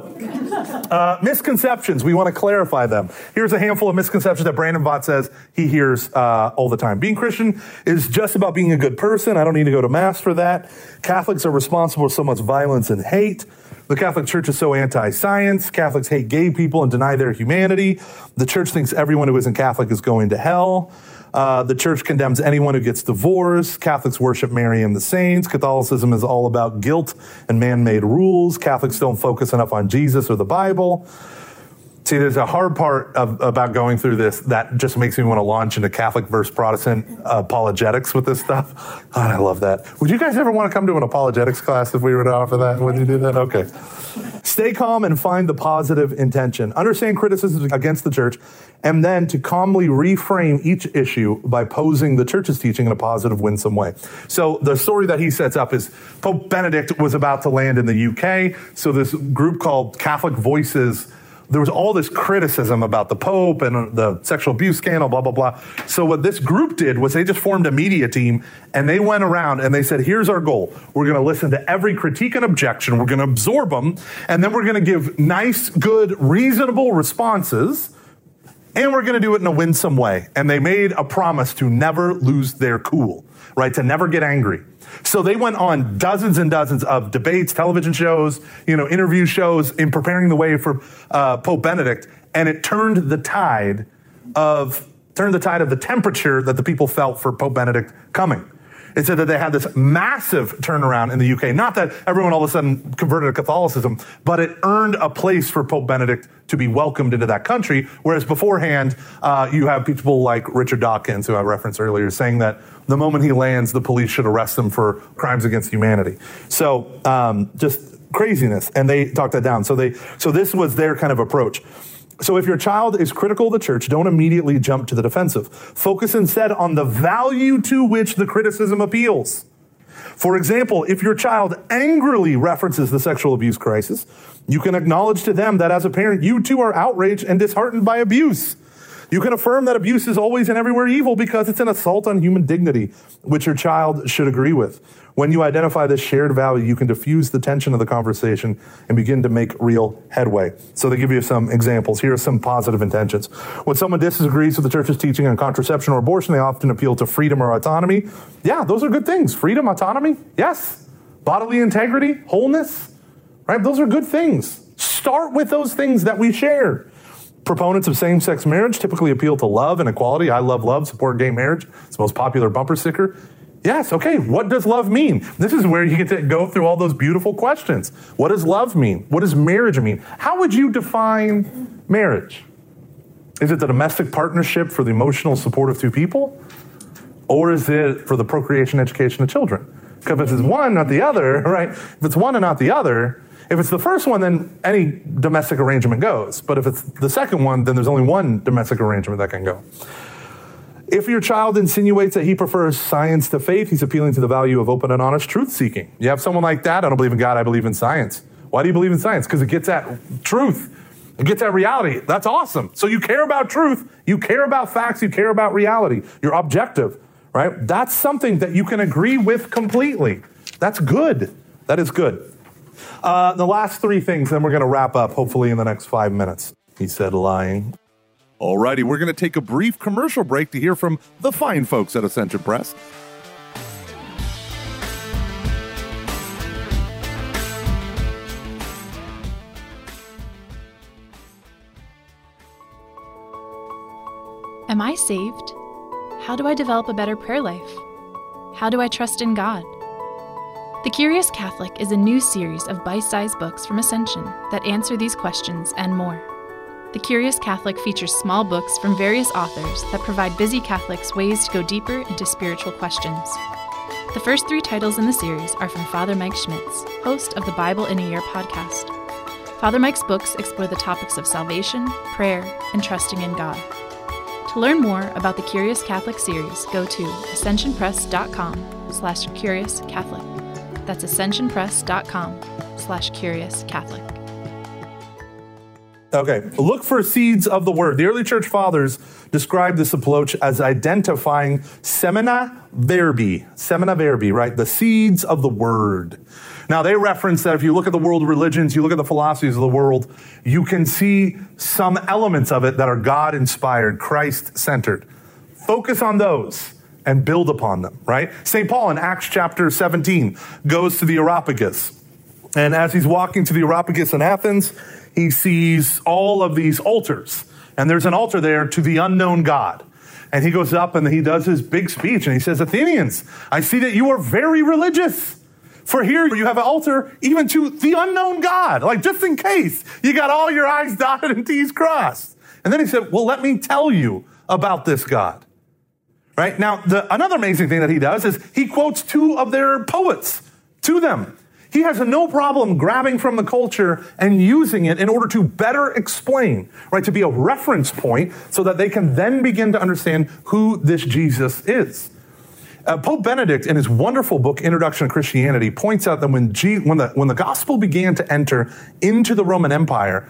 uh, misconceptions, we want to clarify them. Here's a handful of misconceptions that Brandon Vogt says he hears uh, all the time. Being Christian is just about being a good person. I don't need to go to Mass for that. Catholics are responsible for so much violence and hate. The Catholic Church is so anti science. Catholics hate gay people and deny their humanity. The church thinks everyone who isn't Catholic is going to hell. Uh, the church condemns anyone who gets divorced. Catholics worship Mary and the saints. Catholicism is all about guilt and man made rules. Catholics don't focus enough on Jesus or the Bible. See, there's a hard part of, about going through this that just makes me want to launch into Catholic versus Protestant apologetics with this stuff. God, I love that. Would you guys ever want to come to an apologetics class if we were to offer that? Would you do that? Okay. Stay calm and find the positive intention. Understand criticisms against the church, and then to calmly reframe each issue by posing the church's teaching in a positive, winsome way. So the story that he sets up is Pope Benedict was about to land in the UK. So this group called Catholic Voices there was all this criticism about the Pope and the sexual abuse scandal, blah, blah, blah. So what this group did was they just formed a media team and they went around and they said, here's our goal. We're going to listen to every critique and objection. We're going to absorb them. And then we're going to give nice, good, reasonable responses. And we're going to do it in a winsome way. And they made a promise to never lose their cool, right? To never get angry. So they went on dozens and dozens of debates, television shows, you know, interview shows in preparing the way for uh, Pope Benedict, and it turned the tide of turned the tide of the temperature that the people felt for Pope Benedict coming. It said that they had this massive turnaround in the UK. Not that everyone all of a sudden converted to Catholicism, but it earned a place for Pope Benedict to be welcomed into that country. Whereas beforehand, uh, you have people like Richard Dawkins, who I referenced earlier, saying that the moment he lands, the police should arrest him for crimes against humanity. So um, just craziness, and they talked that down. So they, so this was their kind of approach. So if your child is critical of the church, don't immediately jump to the defensive. Focus instead on the value to which the criticism appeals. For example, if your child angrily references the sexual abuse crisis, you can acknowledge to them that as a parent, you too are outraged and disheartened by abuse. You can affirm that abuse is always and everywhere evil because it's an assault on human dignity, which your child should agree with. When you identify this shared value, you can diffuse the tension of the conversation and begin to make real headway. So they give you some examples. Here are some positive intentions. When someone disagrees with the church's teaching on contraception or abortion, they often appeal to freedom or autonomy. Yeah, those are good things. Freedom, autonomy, yes. Bodily integrity, wholeness, right? Those are good things. Start with those things that we share. Proponents of same sex marriage typically appeal to love and equality. I love love, support gay marriage. It's the most popular bumper sticker. Yes, okay, what does love mean? This is where you get to go through all those beautiful questions. What does love mean? What does marriage mean? How would you define marriage? Is it the domestic partnership for the emotional support of two people? Or is it for the procreation education of children? Because if it's one, not the other, right? If it's one and not the other, if it's the first one, then any domestic arrangement goes. But if it's the second one, then there's only one domestic arrangement that can go. If your child insinuates that he prefers science to faith, he's appealing to the value of open and honest truth seeking. You have someone like that, I don't believe in God, I believe in science. Why do you believe in science? Because it gets at truth. It gets at reality. That's awesome. So you care about truth, you care about facts, you care about reality. You're objective, right? That's something that you can agree with completely. That's good. That is good. Uh, the last three things, then we're going to wrap up, hopefully, in the next five minutes. He said, lying. Alrighty, we're going to take a brief commercial break to hear from the fine folks at Ascension Press. Am I saved? How do I develop a better prayer life? How do I trust in God? The Curious Catholic is a new series of bite sized books from Ascension that answer these questions and more. The Curious Catholic features small books from various authors that provide busy Catholics ways to go deeper into spiritual questions. The first three titles in the series are from Father Mike Schmitz, host of the Bible in a Year podcast. Father Mike's books explore the topics of salvation, prayer, and trusting in God. To learn more about the Curious Catholic series, go to ascensionpress.com slash curious Catholic. That's ascensionpress.com slash curious Catholic. Okay, look for seeds of the word. The early church fathers described this approach as identifying semina verbi, semina verbi, right? The seeds of the word. Now, they reference that if you look at the world religions, you look at the philosophies of the world, you can see some elements of it that are God inspired, Christ centered. Focus on those and build upon them, right? St. Paul in Acts chapter 17 goes to the Areopagus. And as he's walking to the Areopagus in Athens, he sees all of these altars. And there's an altar there to the unknown God. And he goes up and he does his big speech and he says, Athenians, I see that you are very religious. For here you have an altar even to the unknown God, like just in case you got all your I's dotted and T's crossed. And then he said, Well, let me tell you about this God. Right? Now, the, another amazing thing that he does is he quotes two of their poets to them. He has no problem grabbing from the culture and using it in order to better explain, right? To be a reference point so that they can then begin to understand who this Jesus is. Uh, Pope Benedict, in his wonderful book, Introduction to Christianity, points out that when, G- when, the, when the gospel began to enter into the Roman Empire,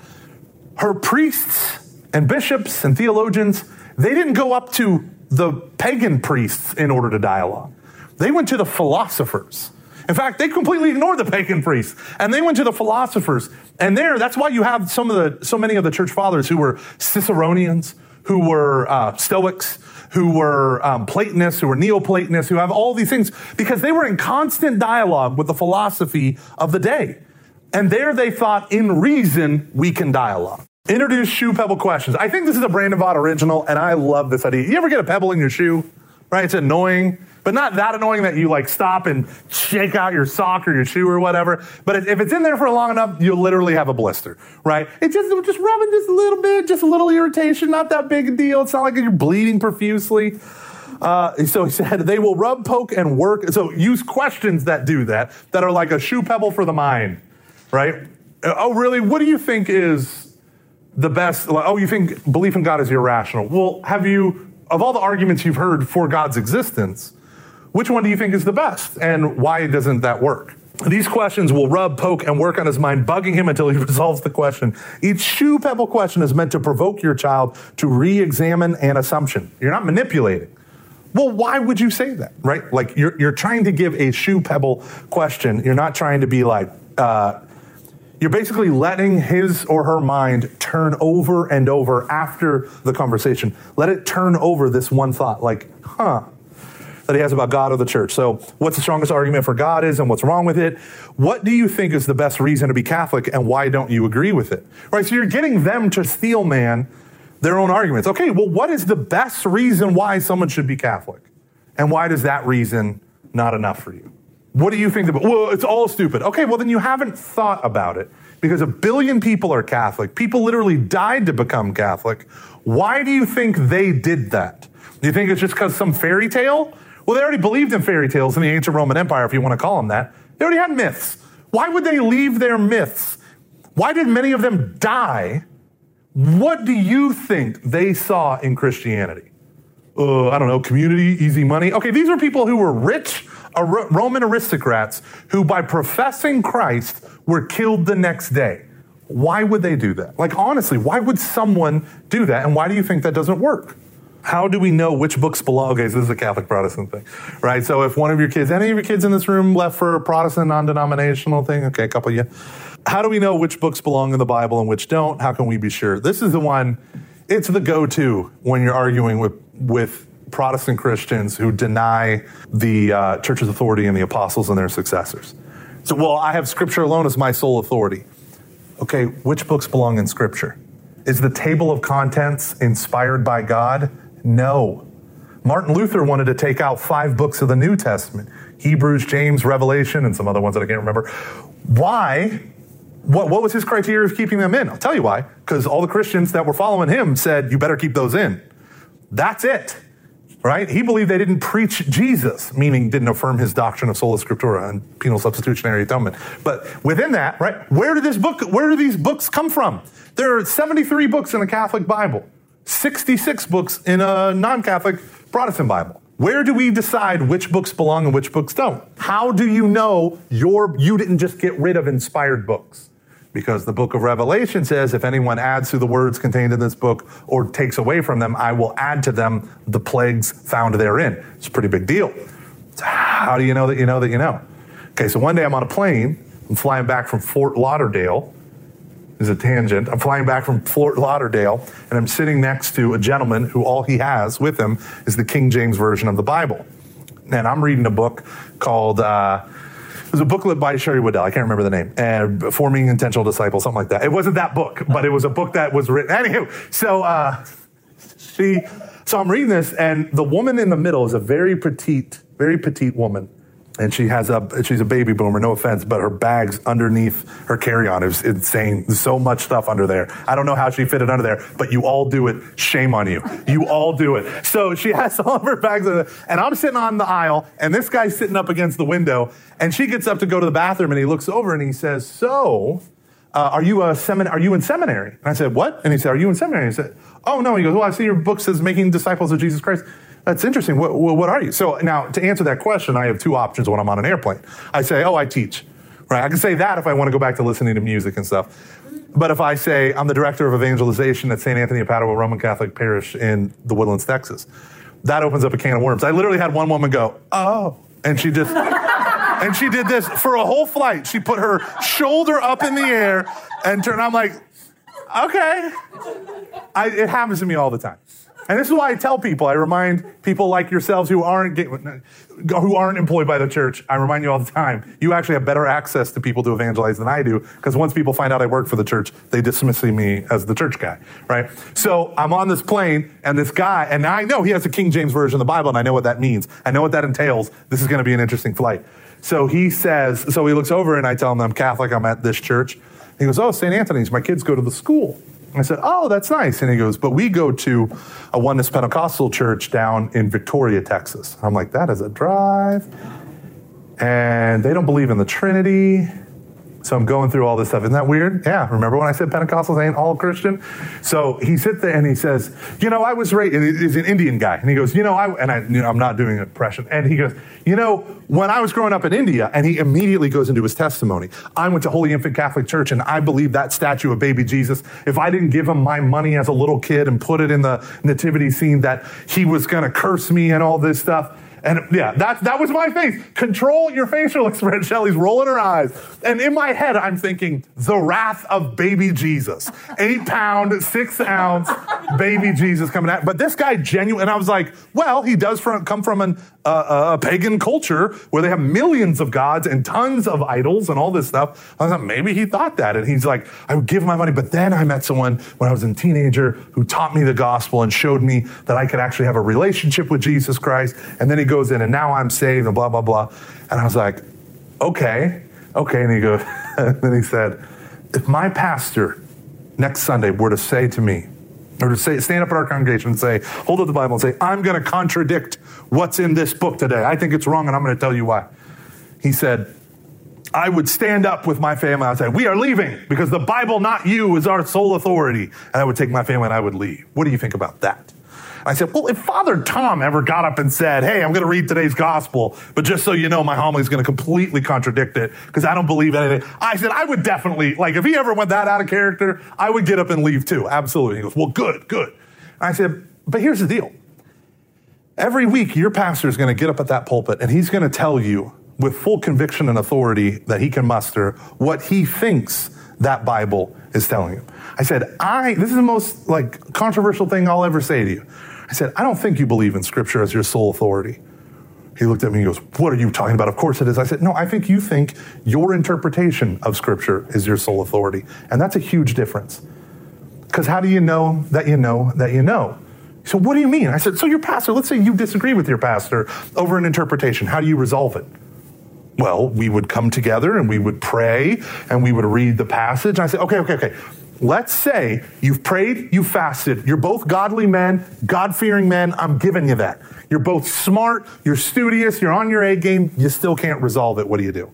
her priests and bishops and theologians, they didn't go up to the pagan priests in order to dialogue. They went to the philosophers. In fact, they completely ignored the pagan priests and they went to the philosophers. And there, that's why you have some of the, so many of the church fathers who were Ciceronians, who were uh, Stoics, who were um, Platonists, who were Neoplatonists, who have all these things because they were in constant dialogue with the philosophy of the day. And there they thought, in reason, we can dialogue. Introduce shoe pebble questions. I think this is a Brandon Vogt original, and I love this idea. You ever get a pebble in your shoe? Right? It's annoying, but not that annoying that you like stop and shake out your sock or your shoe or whatever. But if it's in there for long enough, you'll literally have a blister, right? It's just just rubbing just a little bit, just a little irritation, not that big a deal. It's not like you're bleeding profusely. Uh, so he said they will rub, poke, and work. So use questions that do that, that are like a shoe pebble for the mind, right? Oh, really? What do you think is the best? Oh, you think belief in God is irrational? Well, have you, of all the arguments you've heard for God's existence, which one do you think is the best? And why doesn't that work? These questions will rub, poke, and work on his mind, bugging him until he resolves the question. Each shoe pebble question is meant to provoke your child to re examine an assumption. You're not manipulating. Well, why would you say that, right? Like you're, you're trying to give a shoe pebble question. You're not trying to be like, uh, you're basically letting his or her mind turn over and over after the conversation. Let it turn over this one thought, like, huh, that he has about God or the church. So, what's the strongest argument for God is and what's wrong with it? What do you think is the best reason to be Catholic and why don't you agree with it? Right? So, you're getting them to steel man their own arguments. Okay, well, what is the best reason why someone should be Catholic? And why does that reason not enough for you? What do you think about? Well, it's all stupid. Okay, well, then you haven't thought about it because a billion people are Catholic. People literally died to become Catholic. Why do you think they did that? Do you think it's just because some fairy tale? Well, they already believed in fairy tales in the ancient Roman Empire, if you want to call them that. They already had myths. Why would they leave their myths? Why did many of them die? What do you think they saw in Christianity? Uh, I don't know, community, easy money. Okay, these are people who were rich Roman aristocrats who, by professing Christ, were killed the next day. Why would they do that? Like, honestly, why would someone do that? And why do you think that doesn't work? How do we know which books belong? Okay, so this is a Catholic Protestant thing, right? So if one of your kids, any of your kids in this room left for a Protestant non denominational thing, okay, a couple of you. How do we know which books belong in the Bible and which don't? How can we be sure? This is the one, it's the go to when you're arguing with, with Protestant Christians who deny the uh, church's authority and the apostles and their successors. So, well, I have Scripture alone as my sole authority. Okay, which books belong in Scripture? Is the table of contents inspired by God? No. Martin Luther wanted to take out five books of the New Testament Hebrews, James, Revelation, and some other ones that I can't remember. Why? What, what was his criteria of keeping them in? I'll tell you why. Because all the Christians that were following him said, you better keep those in. That's it. Right? He believed they didn't preach Jesus, meaning didn't affirm his doctrine of sola scriptura and penal substitutionary atonement. But within that, right, where did this book, where do these books come from? There are 73 books in a Catholic Bible. 66 books in a non Catholic Protestant Bible. Where do we decide which books belong and which books don't? How do you know your, you didn't just get rid of inspired books? Because the book of Revelation says, if anyone adds to the words contained in this book or takes away from them, I will add to them the plagues found therein. It's a pretty big deal. So how do you know that you know that you know? Okay, so one day I'm on a plane, I'm flying back from Fort Lauderdale is a tangent. I'm flying back from Fort Lauderdale, and I'm sitting next to a gentleman who all he has with him is the King James Version of the Bible. And I'm reading a book called, uh, was a booklet by Sherry Weddell. I can't remember the name. And Forming Intentional Disciples, something like that. It wasn't that book, but it was a book that was written. Anywho, so uh, she, so I'm reading this, and the woman in the middle is a very petite, very petite woman. And she has a she's a baby boomer no offense but her bags underneath her carry-on is insane. There's so much stuff under there. I don't know how she fit it under there but you all do it. Shame on you. You all do it. So she has all of her bags in and i'm sitting on the aisle and this guy's sitting up against the window and she gets up to go to the bathroom and he looks over and he says so uh, are you a semin- are you in seminary? And i said what? And he said are you in seminary? And he said oh no. He goes well i see your book says making disciples of jesus christ that's interesting. What, what are you? So now, to answer that question, I have two options when I'm on an airplane. I say, oh, I teach. Right? I can say that if I want to go back to listening to music and stuff. But if I say I'm the director of evangelization at St. Anthony of Padua Roman Catholic Parish in the Woodlands, Texas, that opens up a can of worms. I literally had one woman go, oh, and she just, and she did this for a whole flight. She put her shoulder up in the air and turned. I'm like, okay. I, it happens to me all the time. And this is why I tell people, I remind people like yourselves who aren't who aren't employed by the church, I remind you all the time, you actually have better access to people to evangelize than I do, because once people find out I work for the church, they dismiss me as the church guy, right? So I'm on this plane, and this guy, and I know he has a King James version of the Bible, and I know what that means. I know what that entails. This is going to be an interesting flight. So he says, so he looks over, and I tell him I'm Catholic, I'm at this church. He goes, Oh, St. Anthony's, my kids go to the school. I said, Oh, that's nice. And he goes, But we go to a Oneness Pentecostal church down in Victoria, Texas. I'm like, That is a drive. And they don't believe in the Trinity. So I'm going through all this stuff. Isn't that weird? Yeah. Remember when I said Pentecostals ain't all Christian? So he sits there and he says, you know, I was raised, he's an Indian guy. And he goes, you know, I, and I, you know, I'm not doing impression. And he goes, you know, when I was growing up in India, and he immediately goes into his testimony. I went to Holy Infant Catholic Church and I believe that statue of baby Jesus, if I didn't give him my money as a little kid and put it in the nativity scene, that he was going to curse me and all this stuff. And yeah, that, that was my face. Control your facial expression. Shelly's rolling her eyes. And in my head, I'm thinking, the wrath of baby Jesus. Eight pound, six ounce baby Jesus coming out. But this guy genuine. And I was like, well, he does from, come from an, uh, a pagan culture where they have millions of gods and tons of idols and all this stuff. I thought maybe he thought that. And he's like, I would give my money. But then I met someone when I was a teenager who taught me the gospel and showed me that I could actually have a relationship with Jesus Christ. And then he goes in and now I'm saved and blah, blah, blah. And I was like, okay, okay. And he goes, and then he said, if my pastor next Sunday were to say to me, or to say, stand up at our congregation and say, hold up the Bible and say, I'm going to contradict what's in this book today. I think it's wrong and I'm going to tell you why. He said, I would stand up with my family. I'd say, We are leaving because the Bible, not you, is our sole authority. And I would take my family and I would leave. What do you think about that? I said, well, if Father Tom ever got up and said, hey, I'm going to read today's gospel, but just so you know, my homily is going to completely contradict it because I don't believe anything. I said, I would definitely, like, if he ever went that out of character, I would get up and leave too. Absolutely. He goes, well, good, good. And I said, but here's the deal. Every week, your pastor is going to get up at that pulpit and he's going to tell you with full conviction and authority that he can muster what he thinks that Bible is telling him. I said, I, this is the most like controversial thing I'll ever say to you. I said, I don't think you believe in Scripture as your sole authority. He looked at me and he goes, What are you talking about? Of course it is. I said, No, I think you think your interpretation of Scripture is your sole authority. And that's a huge difference. Because how do you know that you know that you know? He said, what do you mean? I said, So your pastor, let's say you disagree with your pastor over an interpretation. How do you resolve it? Well, we would come together and we would pray and we would read the passage. And I said, Okay, okay, okay. Let's say you've prayed, you've fasted. You're both godly men, God fearing men. I'm giving you that. You're both smart, you're studious, you're on your A game. You still can't resolve it. What do you do?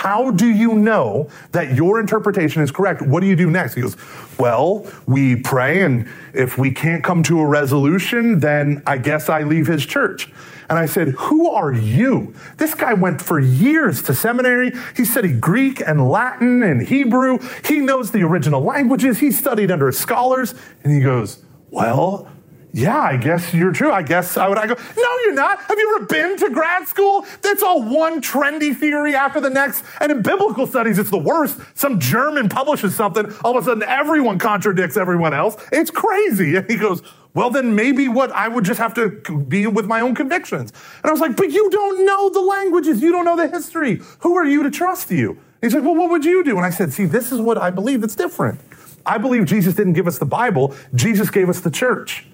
How do you know that your interpretation is correct? What do you do next? He goes, Well, we pray, and if we can't come to a resolution, then I guess I leave his church. And I said, Who are you? This guy went for years to seminary. He studied Greek and Latin and Hebrew. He knows the original languages. He studied under scholars. And he goes, Well, yeah, I guess you're true. I guess I would. I go, no, you're not. Have you ever been to grad school? That's all one trendy theory after the next. And in biblical studies, it's the worst. Some German publishes something, all of a sudden everyone contradicts everyone else. It's crazy. And he goes, well, then maybe what I would just have to be with my own convictions. And I was like, but you don't know the languages. You don't know the history. Who are you to trust you? He's like, well, what would you do? And I said, see, this is what I believe that's different. I believe Jesus didn't give us the Bible. Jesus gave us the church.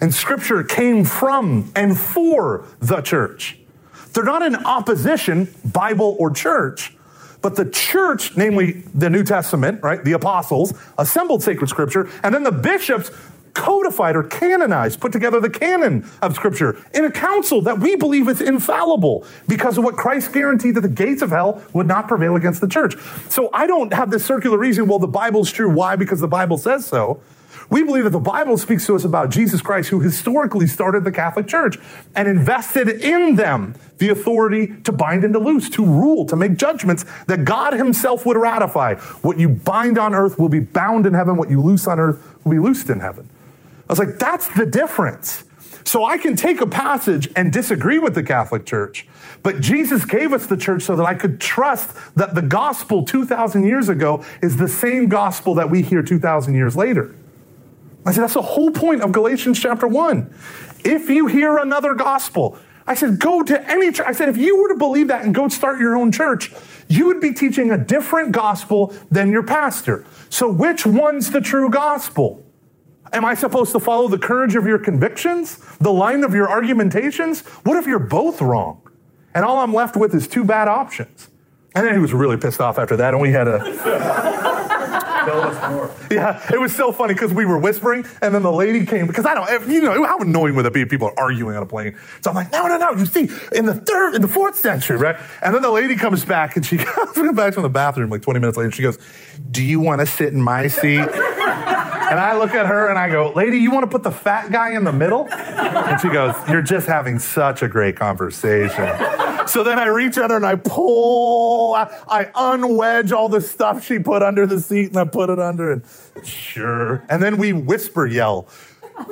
And scripture came from and for the church. They're not in opposition, Bible or church. But the church, namely the New Testament, right, the apostles, assembled sacred scripture, and then the bishops codified or canonized, put together the canon of Scripture in a council that we believe is infallible because of what Christ guaranteed that the gates of hell would not prevail against the church. So I don't have this circular reason, well, the Bible's true. Why? Because the Bible says so. We believe that the Bible speaks to us about Jesus Christ, who historically started the Catholic Church and invested in them the authority to bind and to loose, to rule, to make judgments that God Himself would ratify. What you bind on earth will be bound in heaven, what you loose on earth will be loosed in heaven. I was like, that's the difference. So I can take a passage and disagree with the Catholic Church, but Jesus gave us the church so that I could trust that the gospel 2,000 years ago is the same gospel that we hear 2,000 years later. I said, that's the whole point of Galatians chapter 1. If you hear another gospel, I said, go to any church. I said, if you were to believe that and go start your own church, you would be teaching a different gospel than your pastor. So, which one's the true gospel? Am I supposed to follow the courage of your convictions? The line of your argumentations? What if you're both wrong? And all I'm left with is two bad options. And then he was really pissed off after that, and we had a. Yeah, it was so funny because we were whispering, and then the lady came because I don't, you know, how annoying would it be if people are arguing on a plane? So I'm like, no, no, no. You see, in the third, in the fourth century, right? And then the lady comes back, and she comes back from the bathroom like 20 minutes later. She goes, "Do you want to sit in my seat?" And I look at her and I go, Lady, you want to put the fat guy in the middle? And she goes, You're just having such a great conversation. So then I reach under and I pull, I, I unwedge all the stuff she put under the seat and I put it under and sure. And then we whisper yell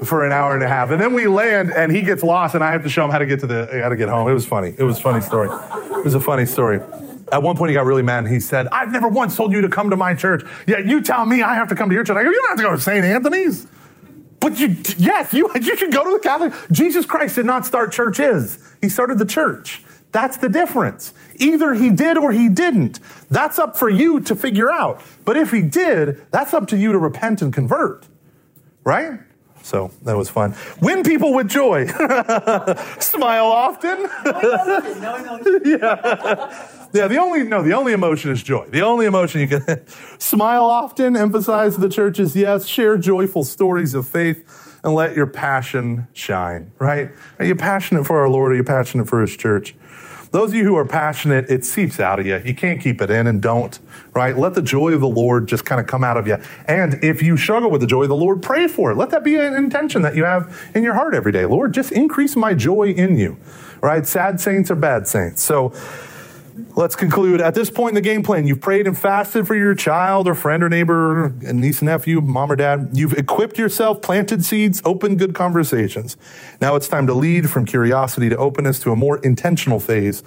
for an hour and a half. And then we land and he gets lost and I have to show him how to get to the, how to get home. It was funny. It was a funny story. It was a funny story. At one point, he got really mad and he said, I've never once told you to come to my church. Yet you tell me I have to come to your church. I go, You don't have to go to St. Anthony's. But you, yes, you, you should go to the Catholic. Jesus Christ did not start churches, he started the church. That's the difference. Either he did or he didn't. That's up for you to figure out. But if he did, that's up to you to repent and convert. Right? So that was fun. Win people with joy. Smile often. yeah. Yeah, the only no, the only emotion is joy. The only emotion you can smile often, emphasize the church's yes, share joyful stories of faith, and let your passion shine, right? Are you passionate for our Lord? Are you passionate for his church? Those of you who are passionate, it seeps out of you. You can't keep it in and don't, right? Let the joy of the Lord just kind of come out of you. And if you struggle with the joy of the Lord, pray for it. Let that be an intention that you have in your heart every day. Lord, just increase my joy in you, right? Sad saints are bad saints. So, Let's conclude. At this point in the game plan, you've prayed and fasted for your child or friend or neighbor, and niece and nephew, mom or dad. You've equipped yourself, planted seeds, opened good conversations. Now it's time to lead from curiosity to openness to a more intentional phase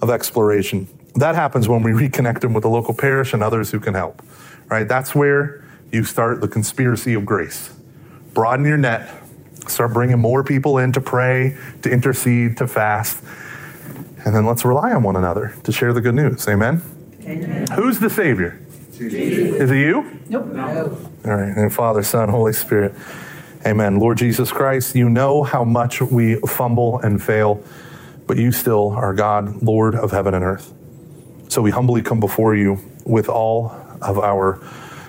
of exploration. That happens when we reconnect them with the local parish and others who can help. Right? That's where you start the conspiracy of grace. Broaden your net. Start bringing more people in to pray, to intercede, to fast and then let's rely on one another to share the good news. Amen? Amen. Who's the Savior? Jesus. Is it you? Nope. No. All right. And Father, Son, Holy Spirit. Amen. Lord Jesus Christ, you know how much we fumble and fail, but you still are God, Lord of heaven and earth. So we humbly come before you with all of our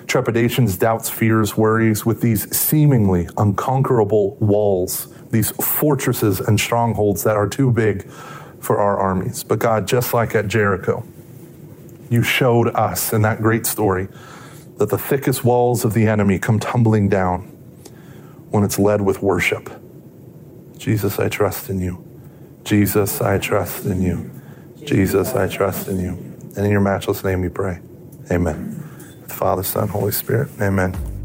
trepidations, doubts, fears, worries, with these seemingly unconquerable walls, these fortresses and strongholds that are too big for our armies. But God, just like at Jericho, you showed us in that great story that the thickest walls of the enemy come tumbling down when it's led with worship. Jesus, I trust in you. Jesus, I trust in you. Jesus, I trust in you. And in your matchless name we pray. Amen. Father, Son, Holy Spirit. Amen.